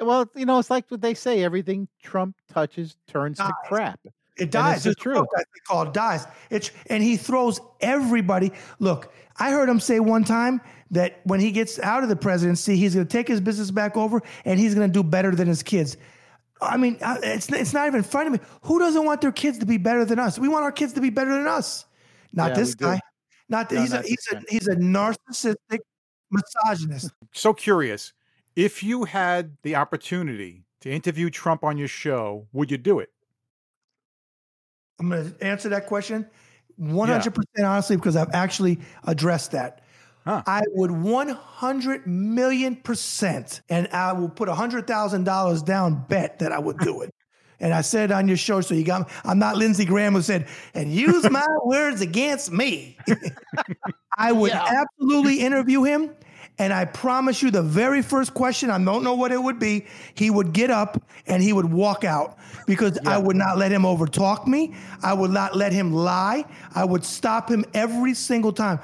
Well, you know, it's like what they say: everything Trump touches turns to crap. It dies. it's the It's truth. truth. That's called dies. It's and he throws everybody. Look, I heard him say one time that when he gets out of the presidency, he's going to take his business back over and he's going to do better than his kids. I mean, uh, it's it's not even funny to me. Who doesn't want their kids to be better than us? We want our kids to be better than us. Not Yeah, this guy. Not that No, he's a he's a guy. he's a narcissistic misogynist. So curious. If you had the opportunity to interview Trump on your show, would you do it? I'm going to answer that question 100% honestly because I've actually addressed that. Huh. I would 100 million percent, and I will put $100,000 down bet that I would do it. And I said on your show, so you got. I'm not Lindsey Graham who said, "And use my words against me." I would Yeah. absolutely interview him, and I promise you, the very first question, I don't know what it would be. He would get up and he would walk out because I would not let him overtalk me. I would not let him lie. I would stop him every single time.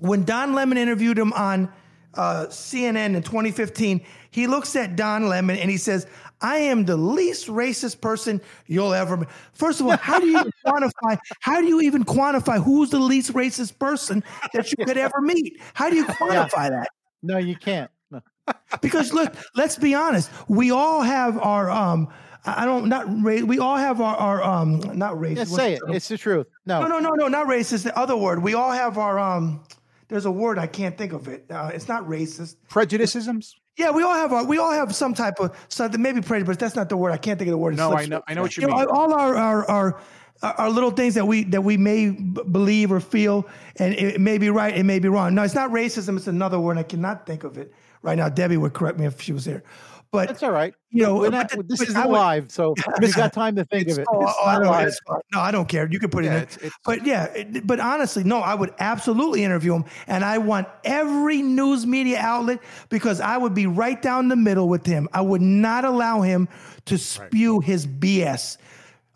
When Don Lemon interviewed him on uh, CNN in 2015, he looks at Don Lemon and he says, I am the least racist person you'll ever meet. First of all, how do you quantify? How do you even quantify who's the least racist person that you could ever meet? How do you quantify that? No, you can't. No. Because look, let's be honest. We all have our um. I don't not race. we all have our, our um not racist. What's say it. It's the truth. No. no, no, no, no, not racist. The other word. We all have our um. There's a word I can't think of it. Uh, it's not racist. Prejudicisms? Yeah, we all have our, we all have some type of something. Maybe prejudice, but that's not the word. I can't think of the word. It No, I know- I know what you know, mean. all our our, our our little things that we that we may b- believe or feel, and it may be right, it may be wrong. No, it's not racism. It's another word. I cannot think of it right now. Debbie would correct me if she was here. But That's all right. you know, We're not, the- this is live, so you got time to think of it. Oh, oh, I don't, no, I don't care. You can put it in. it's- it's- but yeah, it- but honestly, no, I would absolutely interview him, and I want every news media outlet because I would be right down the middle with him. I would not allow him to spew his BS.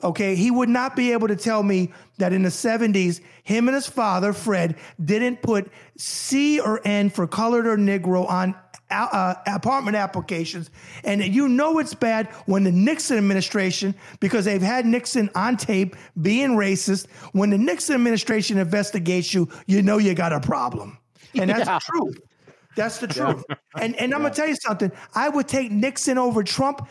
Okay, he would not be able to tell me that in the 70s, him and his father, Fred, didn't put C or N for colored or Negro on uh, apartment applications. And you know it's bad when the Nixon administration, because they've had Nixon on tape being racist, when the Nixon administration investigates you, you know you got a problem. And that's Yeah. the truth. That's the truth. And and I'm gonna tell you something. I would take Nixon over Trump.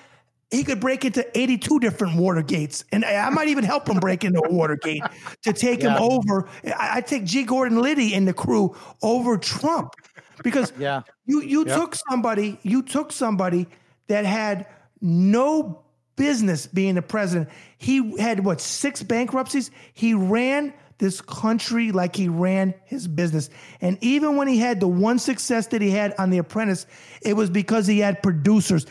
He could break into 82 different Watergates, and I might even help him break into a Watergate to take him over. I I take G. Gordon Liddy and the crew over Trump because Yeah. you you Yep. took somebody you took somebody that had no business being the president. He had what six bankruptcies. He ran this country like he ran his business. And even when he had the one success that he had on The Apprentice, it was because he had producers.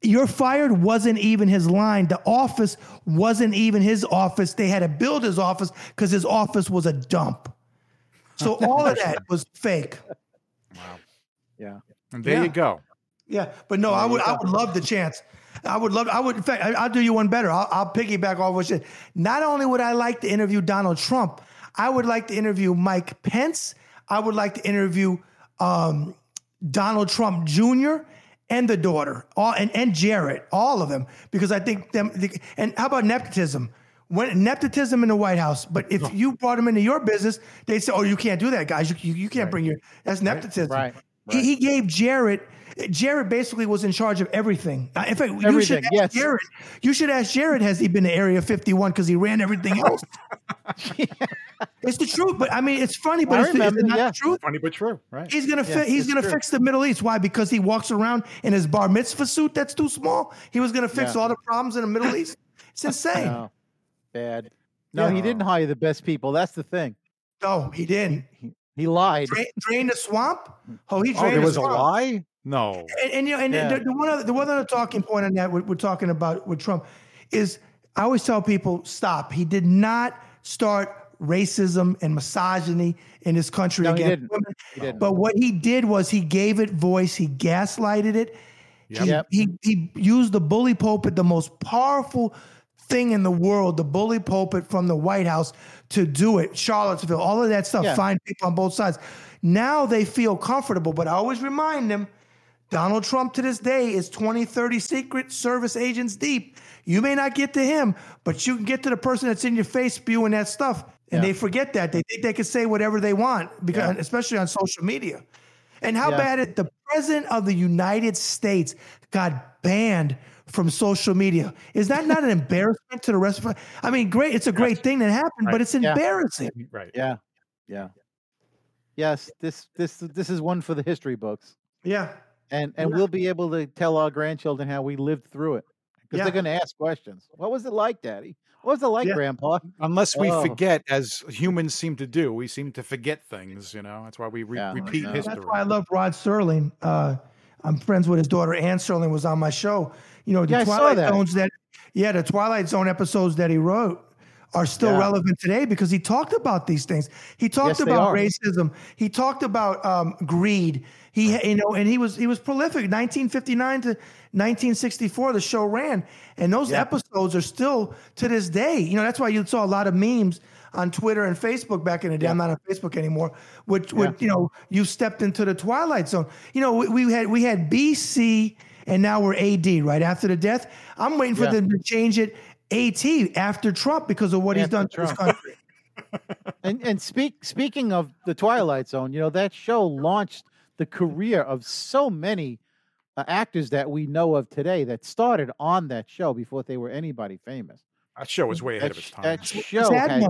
You're fired wasn't even his line. The office wasn't even his office. They had to build his office because his office was a dump. So all of that was fake. Yeah. And there Yeah. you go. Yeah, but no, I would I would love the chance. I would love. I would. In fact, I, I'll do you one better. I'll, I'll piggyback off what you said. Not only would I like to interview Donald Trump, I would like to interview Mike Pence. I would like to interview um, Donald Trump Jr. and the daughter, all and, and Jared, all of them, because I think them. And how about nepotism? When nepotism in the White House, but if you brought him into your business, they say, "Oh, you can't do that, guys. You you, you can't bring your that's nepotism." Right. He, he gave Jared. Jared basically was in charge of everything. In fact, you should ask yes. Jared. You should ask Jared. Has he been to Area 51 because he ran everything else? it's the truth, but I mean, it's funny, but I it's, the- it's not yeah. the truth. Funny but true, right? He's gonna fi- Yeah, he's gonna true. fix the Middle East. Why? Because he walks around in his bar mitzvah suit that's too small. He was gonna fix Yeah. all the problems in the Middle East. It's insane. Bad. No, Yeah. he didn't hire the best people. That's the thing. No, he didn't. He lied. Drain, drain the swamp. Oh, he Oh, drained there the was a lie? No. And, and you know, and Yeah. the, the one other the one other talking point on that we're, we're talking about with Trump is I always tell people stop. He did not start racism and misogyny in this country No, he against didn't. women. He. But what he did was he gave it voice. He gaslighted it. Yep. He, he he used the bully pulpit, the most powerful thing in the world, the bully pulpit from the White House to do it. Charlottesville, all of that stuff. Yeah. Find people on both sides. Now they feel comfortable, but I always remind them Donald Trump to this day is 20, 30 Secret Service agents deep. You may not get to him, but you can get to the person that's in your face spewing that stuff. And Yeah. they forget that. They think they can say whatever they want, because especially on social media. And how Yeah. bad it the president of the United States got banned from social media. Is that not an embarrassment to the rest of us? I mean, great, it's a great thing that happened, but it's Yeah. embarrassing. Right. Yeah, yeah. Yes, this this this is one for the history books, Yeah. and and Yeah. we'll be able to tell our grandchildren how we lived through it because Yeah. they're going to ask questions. What was it like, Daddy? What was it like, Yeah. Grandpa? Unless we Oh. forget, as humans seem to do, we seem to forget things. You know, that's why we re- Yeah. repeat history. That's why I love Rod Serling. Uh, I'm friends with his daughter Ann Serling was on my show. You know, the Yeah, Twilight that. Zones that yeah, the Twilight Zone episodes that he wrote are still Yeah. relevant today because he talked about these things. He talked Yes, about racism. He talked about um, greed. He you know, and he was he was prolific. 1959 to 1964, the show ran, and those Yeah. episodes are still to this day. You know, that's why you saw a lot of memes on Twitter and Facebook back in the day. I'm not on Facebook anymore. Which, which you know, you stepped into the twilight zone. You know, we, we had we had BC, and now we're AD. Right after the death, I'm waiting for Yeah. them to change it AT after Trump because of what he's After done to this country. And and speak speaking of the Twilight Zone, you know that show launched the career of so many uh, actors that we know of today that started on that show before they were anybody famous. That show was way ahead That, of its time. that show had had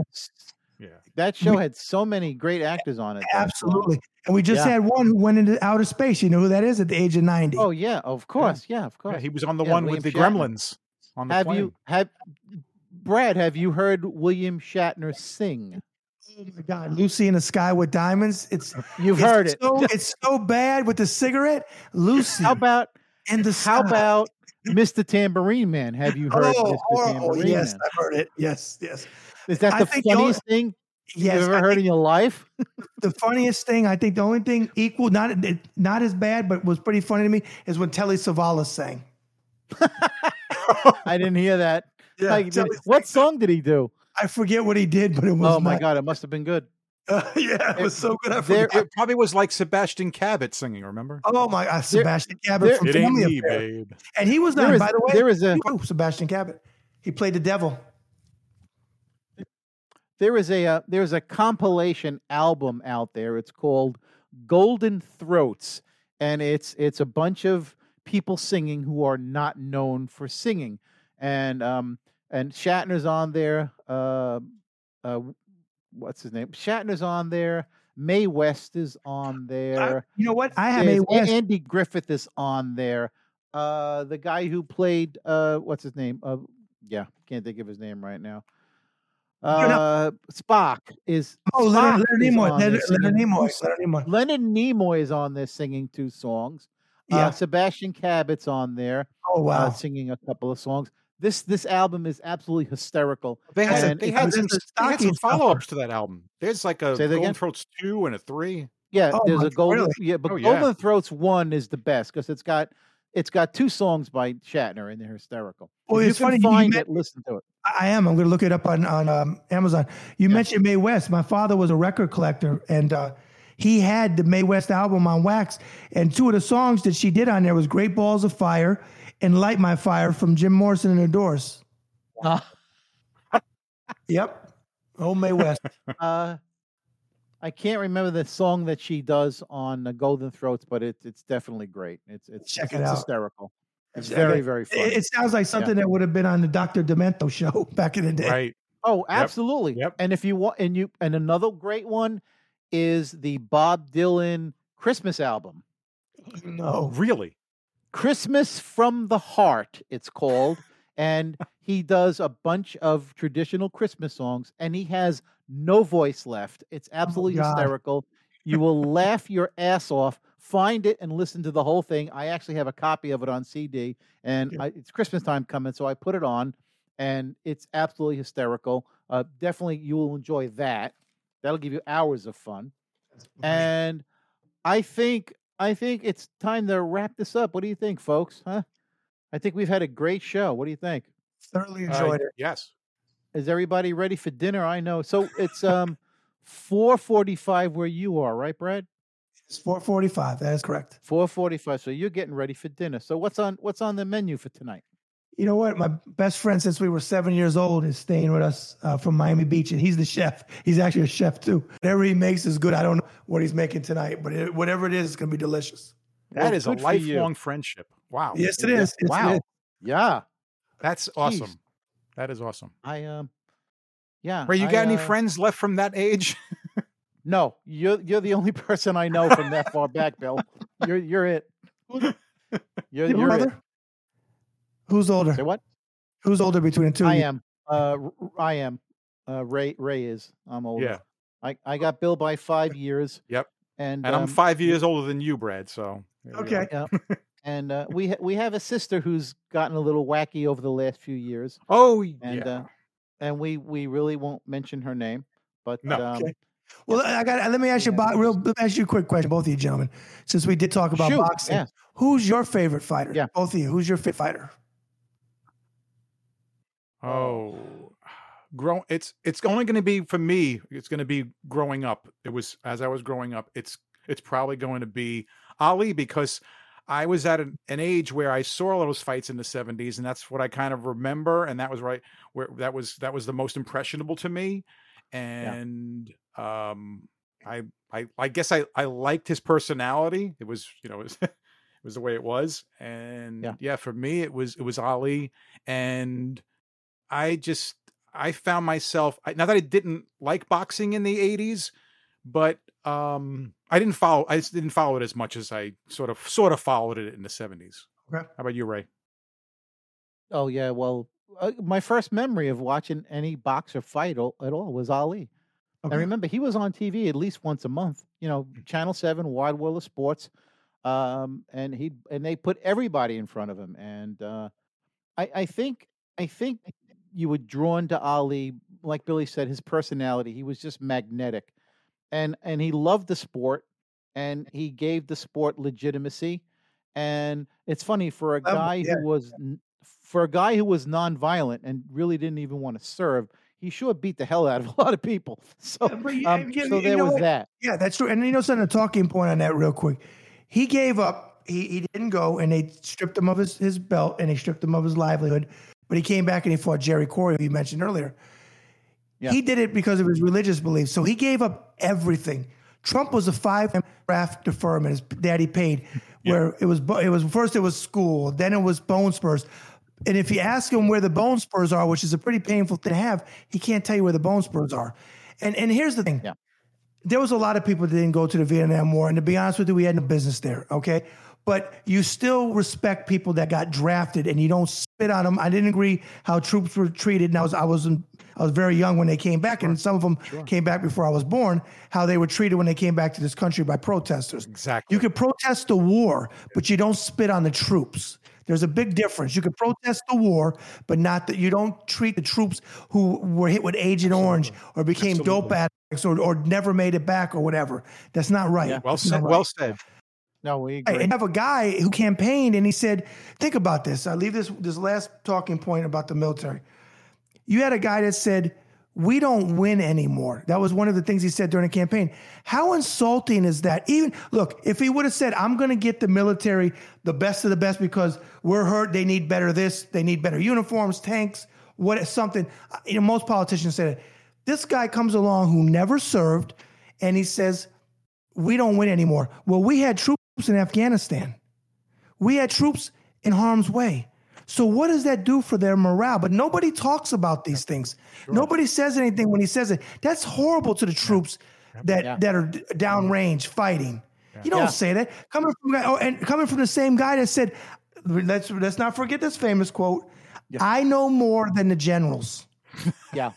yeah. that show had so many great actors on it. that- Absolutely. And we just Yeah. had one who went into outer space. You know who that is at the age of 90. Oh yeah, of course, yeah, of course. Yeah, he was on the Yeah, one William with the Shatner. Gremlins on the have plane. you have Brad? Have you heard William Shatner sing? Oh my God. Lucy in the Sky with Diamonds. It's You've it's heard it. So, it's so bad with the cigarette. Lucy How about and the how sky. about Mr. Tambourine Man? Have you heard Oh, Mr. horrible. Oh, oh, Tambourine Yes, Man? I've heard it. Yes, yes. Is that the think the only- funniest thing Yes, you've ever I heard in your life? the funniest thing, I think the only thing equal, not not as bad, but was pretty funny to me, is when Telly Savalas sang. I didn't hear that. Yeah, Like, what song did he do? I forget what he did, but it was. Oh my not- god, it must have been good. yeah, it was so good. I There- It probably was like Sebastian Cabot singing. Remember? Oh my God, Sebastian Cabot there- from it ain't Family me, Affair, babe. and he was There on. is- by the way, there is a- oh, Sebastian Cabot. He played the devil. There is a uh, there's a compilation album out there. It's called Golden Throats, and it's it's a bunch of people singing who are not known for singing, and um and Shatner's on there. Uh, uh, what's his name? Shatner's on there. Mae West is on there. You know what? I have There's West. Andy Griffith is on there. Uh, the guy who played uh, what's his name? Uh, yeah, can't think of his name right now. Uh, Spock is. Oh, Leonard, Spock Leonard is Nimoy. on Leonard, Leonard Nimoy. Leonard Nimoy. Leonard Nimoy is on there singing two songs. Yeah. Uh, Sebastian Cabot's on there oh uh, wow. singing a couple of songs. This this album is absolutely hysterical. They had, And they had some, they had some follow ups to that album. There's like a Say that Golden again? Throats 2 and a 3. Yeah, Oh, there's a golden. really? Yeah, but Oh, yeah. Golden Throats one is the best because it's got it's got two songs by Shatner and they're hysterical. Well, if it's can funny, you find met- it, listen to it. I am. I'm going to look it up on on um, Amazon. You Yeah. mentioned Mae West. My father was a record collector, and uh, he had the Mae West album on wax. And two of the songs that she did on there was "Great Balls of Fire" and "Light My Fire" from Jim Morrison and the Doors. Yep. Oh, Mae West. Uh, I can't remember the song that she does on uh, Golden Throats, but it's it's definitely great. It's it's Check it's it out. hysterical. It's Okay. very very funny. It, it sounds like something that would have been on the Dr. Demento show back in the day. Right. oh, absolutely. Yep. And if you want, and you and another great one is the Bob Dylan Christmas album, No. Really? Christmas from the Heart. It's called, and he does a bunch of traditional Christmas songs, and he has no voice left. It's absolutely God. hysterical. You will laugh your ass off find it and listen to the whole thing. I actually have a copy of it on CD, and Yeah. I, it's Christmas time coming, so I put it on, and it's absolutely hysterical. Uh, definitely, you will enjoy that. That'll give you hours of fun. And I think I think it's time to wrap this up. What do you think, folks? Huh? I think we've had a great show. What do you think? thoroughly Uh, enjoyed it. Yes. Is everybody ready for dinner? I know. So it's um 4:45 where you are, right, Brad? It's 445. That is correct. 4:45. So you're getting ready for dinner. So what's on what's on the menu for tonight? You know what? My best friend since we were seven years old is staying with us uh, from Miami Beach, and he's the chef. He's actually a chef too. Whatever he makes is good. I don't know what he's making tonight, but it, whatever it is, it's going to be delicious. That Well, is a good for you. lifelong friendship. Wow. Yes, it Yeah. Yes, wow. is. Yeah. That's awesome. That is awesome. I um yeah. Ray, you I, got any uh, friends left from that age? No, you're you're the only person I know from that far back, Bill. You're you're it. You're, you're it. Brother? Who's older? Say what? Who's older between the two? I am. Uh, r- r- I am. Uh, Ray Ray is. I'm older. Yeah. I I got Bill by five years. Yep. And and I'm um, five years older than you, Brad. So Okay. go. and uh, we ha- we have a sister who's gotten a little wacky over the last few years, Oh, and yeah. uh, and we we really won't mention her name, but No. um, Okay. Well, I got. Let me ask you Yeah. real. Let me ask you a quick question, both of you gentlemen. Since we did talk about Shoot, boxing, yeah. who's your favorite fighter? Yeah. both of you. Who's your favorite fighter? Oh, grow. It's it's only going to be for me. It's going to be growing up. It was as I was growing up. It's it's probably going to be Ali because I was at an, an age where I saw all those fights in the '70s, and that's what I kind of remember. And that was right where that was that was the most impressionable to me. And um, I I I guess I I liked his personality. It was you know it was, it was the way it was, and Yeah. yeah, for me it was it was Ali, and I just I found myself I, not that I didn't like boxing in the '80s, but um I didn't follow I just didn't follow it as much as I sort of sort of followed it in the '70s. Okay. How about you, Ray? oh yeah, well, uh, my first memory of watching any boxer fight o- at all was Ali. Okay. I remember he was on TV at least once a month. You know, Channel Seven, Wide World of Sports, um, and he and they put everybody in front of him. And uh, I, I think I think you were drawn to Ali, like Billy said, his personality. He was just magnetic, and and he loved the sport, and he gave the sport legitimacy. And it's funny for a Um, guy yeah. who was for a guy who was nonviolent and really didn't even want to serve. He sure beat the hell out of a lot of people. So, Yeah, but um, you- so there was what? that. Yeah, that's true. And you know something, a talking point on that real quick. He gave up. He, he didn't go, and they stripped him of his, his belt, and they stripped him of his livelihood. But he came back and he fought Jerry Quarry, who you mentioned earlier. Yeah. He did it because of his religious beliefs. So he gave up everything. Trump was a five draft deferment. His daddy paid, where it was it was first it was school, then it was bone spurs. And if you ask him where the bone spurs are, which is a pretty painful thing to have, he can't tell you where the bone spurs are. And and here's the thing Yeah. there was a lot of people that didn't go to the Vietnam War, and to be honest with you, we had no business there. Okay, but you still respect people that got drafted, and you don't spit on them. I didn't agree how troops were treated, and I was I was I was very young when they came back, and some of them came back before I was born. How they were treated when they came back to this country by protesters. Exactly. You could protest the war, but you don't spit on the troops. There's a big difference. You can protest the war, but not that you don't treat the troops who were hit with Agent Orange or became dope addicts or, or never made it back or whatever. That's not right. well That's said. not right. Well said. No, we agree. and have a guy who campaigned and he said, think about this. I leave this this last talking point about the military. You had a guy that said, we don't win anymore. That was one of the things he said during the campaign. How insulting is that? Even look, if he would have said, I'm gonna get the military the best of the best because we're hurt, they need better this, they need better uniforms, tanks, what something. You know, most politicians say that. This guy comes along who never served, and he says, we don't win anymore. Well, we had troops in Afghanistan. We had troops in harm's way. So what does that do for their morale? But nobody talks about these things. Nobody says anything when he says it. That's horrible to the troops that Yeah. that are downrange fighting. You don't Yeah. say that. Coming from oh, and coming from the same guy that said, let's let's not forget this famous quote. I know more than the generals. Yeah.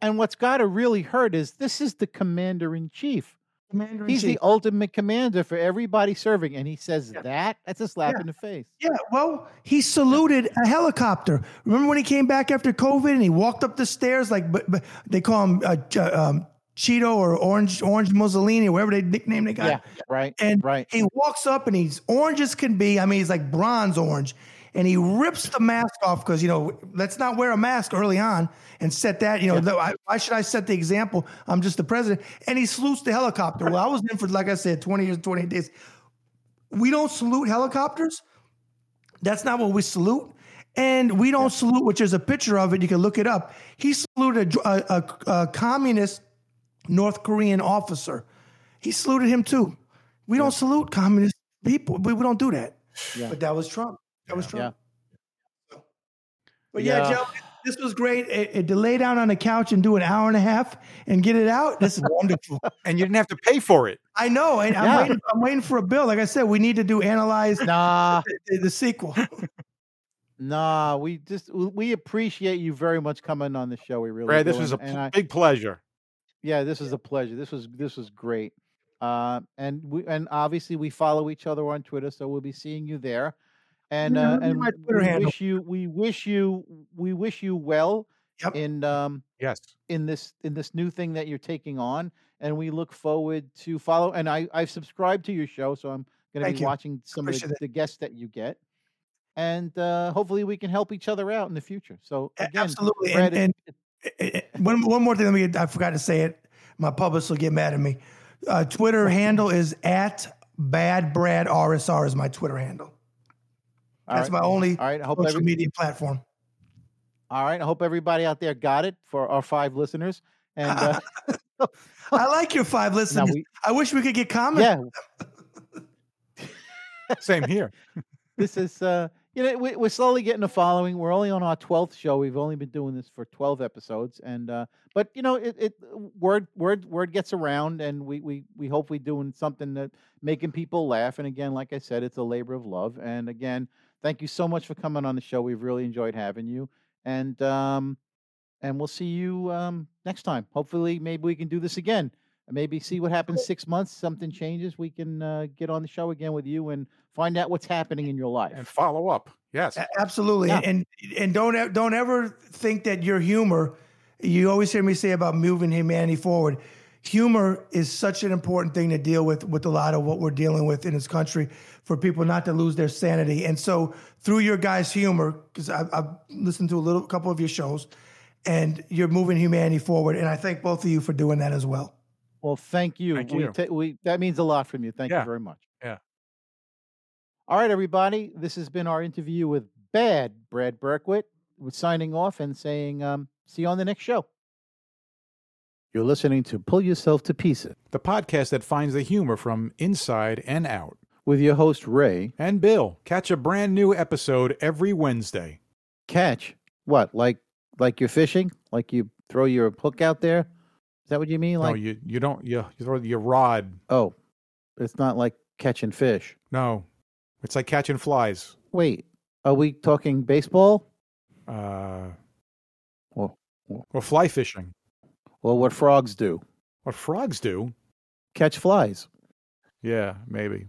and what's got to really hurt is this is the commander in chief. Commander He's the ultimate commander for everybody serving, and he says Yeah. that. That's a slap Yeah. in the face. Yeah, well, he saluted a helicopter. Remember when he came back after COVID and he walked up the stairs like, but, but they call him uh, um, Cheeto or Orange Orange Mussolini or whatever they nickname they got. Yeah, right. And right. he walks up and he's orange as can be. I mean, he's like bronze orange. And he rips the mask off because, you know, let's not wear a mask early on and set that, you know, the- I- why should I set the example? I'm just the president. And he salutes the helicopter. Well, I was in for, like I said, 20 years, 28 days. We don't salute helicopters. That's not what we salute. And we don't salute, which is a picture of it. You can look it up. He saluted a, a, a, communist North Korean officer. He saluted him too. We don't salute communist people. We, we don't do that. Yeah. But that was Trump. That was Trump. But yeah, Yeah. Joe, this was great. It, it, to lay down on the couch and do an hour and a half and get it out. This is wonderful. And you didn't have to pay for it. I know. And I'm, Yeah. waiting, I'm waiting for a bill. Like I said, we need to do analyze Nah, the, the sequel. nah. We just we appreciate you very much coming on the show. We really Brad, this was a pl- I- big pleasure. yeah, this was a pleasure. This was this was great. Uh, and we and obviously we follow each other on Twitter, so we'll be seeing you there. And uh, and my Twitter we handle. wish you we wish you we wish you well Yep. in um Yes. in this in this new thing that you're taking on and we look forward to follow and i i've subscribed to your show so i'm going to be you. watching some of the, the guests that you get and uh hopefully we can help each other out in the future so again Absolutely. Brad, and, and one, one more thing. Let me I forgot to say it. My publicist will get mad at me. Uh, Twitter handle is at Bad Brad RSR is my Twitter handle. All That's right. my only all right i hope social every, media platform. all right i hope everybody out there got it for our five listeners and uh I like your five listeners. we I wish we could get comments. yeah Same here. this is uh you know we, we're slowly getting a following we're only on our 12th show we've only been doing this for 12 episodes and uh but you know it, it word word word gets around and we we we hope we're doing something that making people laugh and again like i said it's a labor of love and again thank you so much for coming on the show we've really enjoyed having you and um and we'll see you um next time hopefully maybe we can do this again maybe see what happens six months something changes we can uh, get on the show again with you and find out what's happening in your life And follow up. Yes. Absolutely. Yeah. And and don't don't ever think that your humor. You always hear me say about moving humanity forward. Humor is such an important thing to deal with with a lot of what we're dealing with in this country for people not to lose their sanity. And so through your guys' humor, because I've, I've listened to a little couple of your shows, and you're moving humanity forward. And I thank both of you for doing that as well. Well, thank you. Thank we, you. ta- we that means a lot from you. Thank Yeah. you very much. Yeah. All right, everybody. This has been our interview with Bad Brad Berkwitt. We're signing off and saying, um, see you on the next show. You're listening to Pull Yourself to Pieces The podcast that finds the humor from inside and out. with your host Ray. And Bill, catch a brand new episode every Wednesday. Catch what? Like like you're fishing? Like you throw your hook out there? Is that what you mean? no, Like you you don't you, you throw your rod. oh, it's not like catching fish. No, it's like catching flies. Wait, are we talking baseball? Uh, Well, well, or fly fishing. Well what frogs do? What frogs do. Catch flies. Yeah, maybe.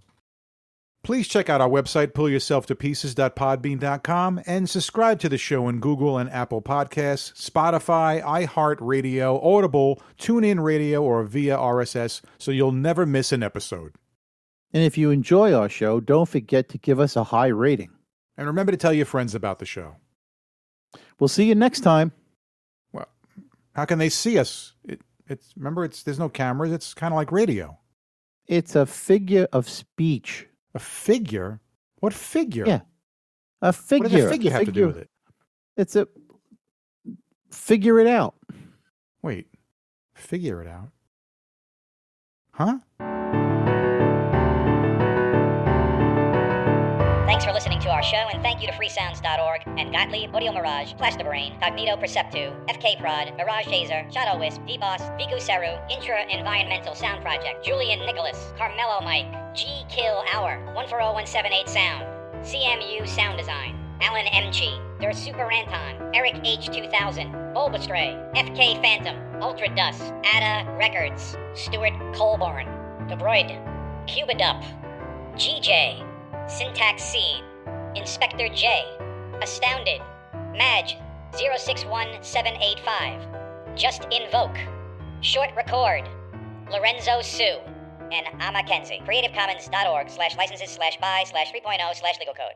Please check out our website, pullyourselftopieces.podbean.com, and subscribe to the show in Google and Apple Podcasts, Spotify, iHeartRadio, Audible, TuneIn Radio, or via RSS so you'll never miss an episode. And if you enjoy our show, don't forget to give us a high rating. And remember to tell your friends about the show. We'll see you next time. Well, how can they see us? It, it's remember, it's there's no cameras. It's kind of like radio. It's a figure of speech. A figure. What figure? Yeah, A figure. What does a figure have to do with it? It's a figure it out. Wait, figure it out. Huh? Thanks for listening to our show, and thank you to freesounds.org and Gottlieb, Audio Mirage, Plastibrain, Cognito Perceptu, FK Prod, Mirage Taser, Shadow Wisp, DBoss, Viku Seru, Intra Environmental Sound Project, Julian Nicholas, Carmelo Mike, G Kill Hour, 140178 Sound, CMU Sound Design, Alan Mchi, Der Super Anton, Eric H2000, Bulbastray, FK Phantom, Ultra Dust, Ada Records, Stuart Colborn, Debroid, Cubidup, GJ, Syntax Seed, Inspector J, Astounded, Madge 061785, Just Invoke, Short Record, Lorenzo Sue, and I'm Mackenzie. CreativeCommons.org slash licenses slash by slash 3.0 slash legal code.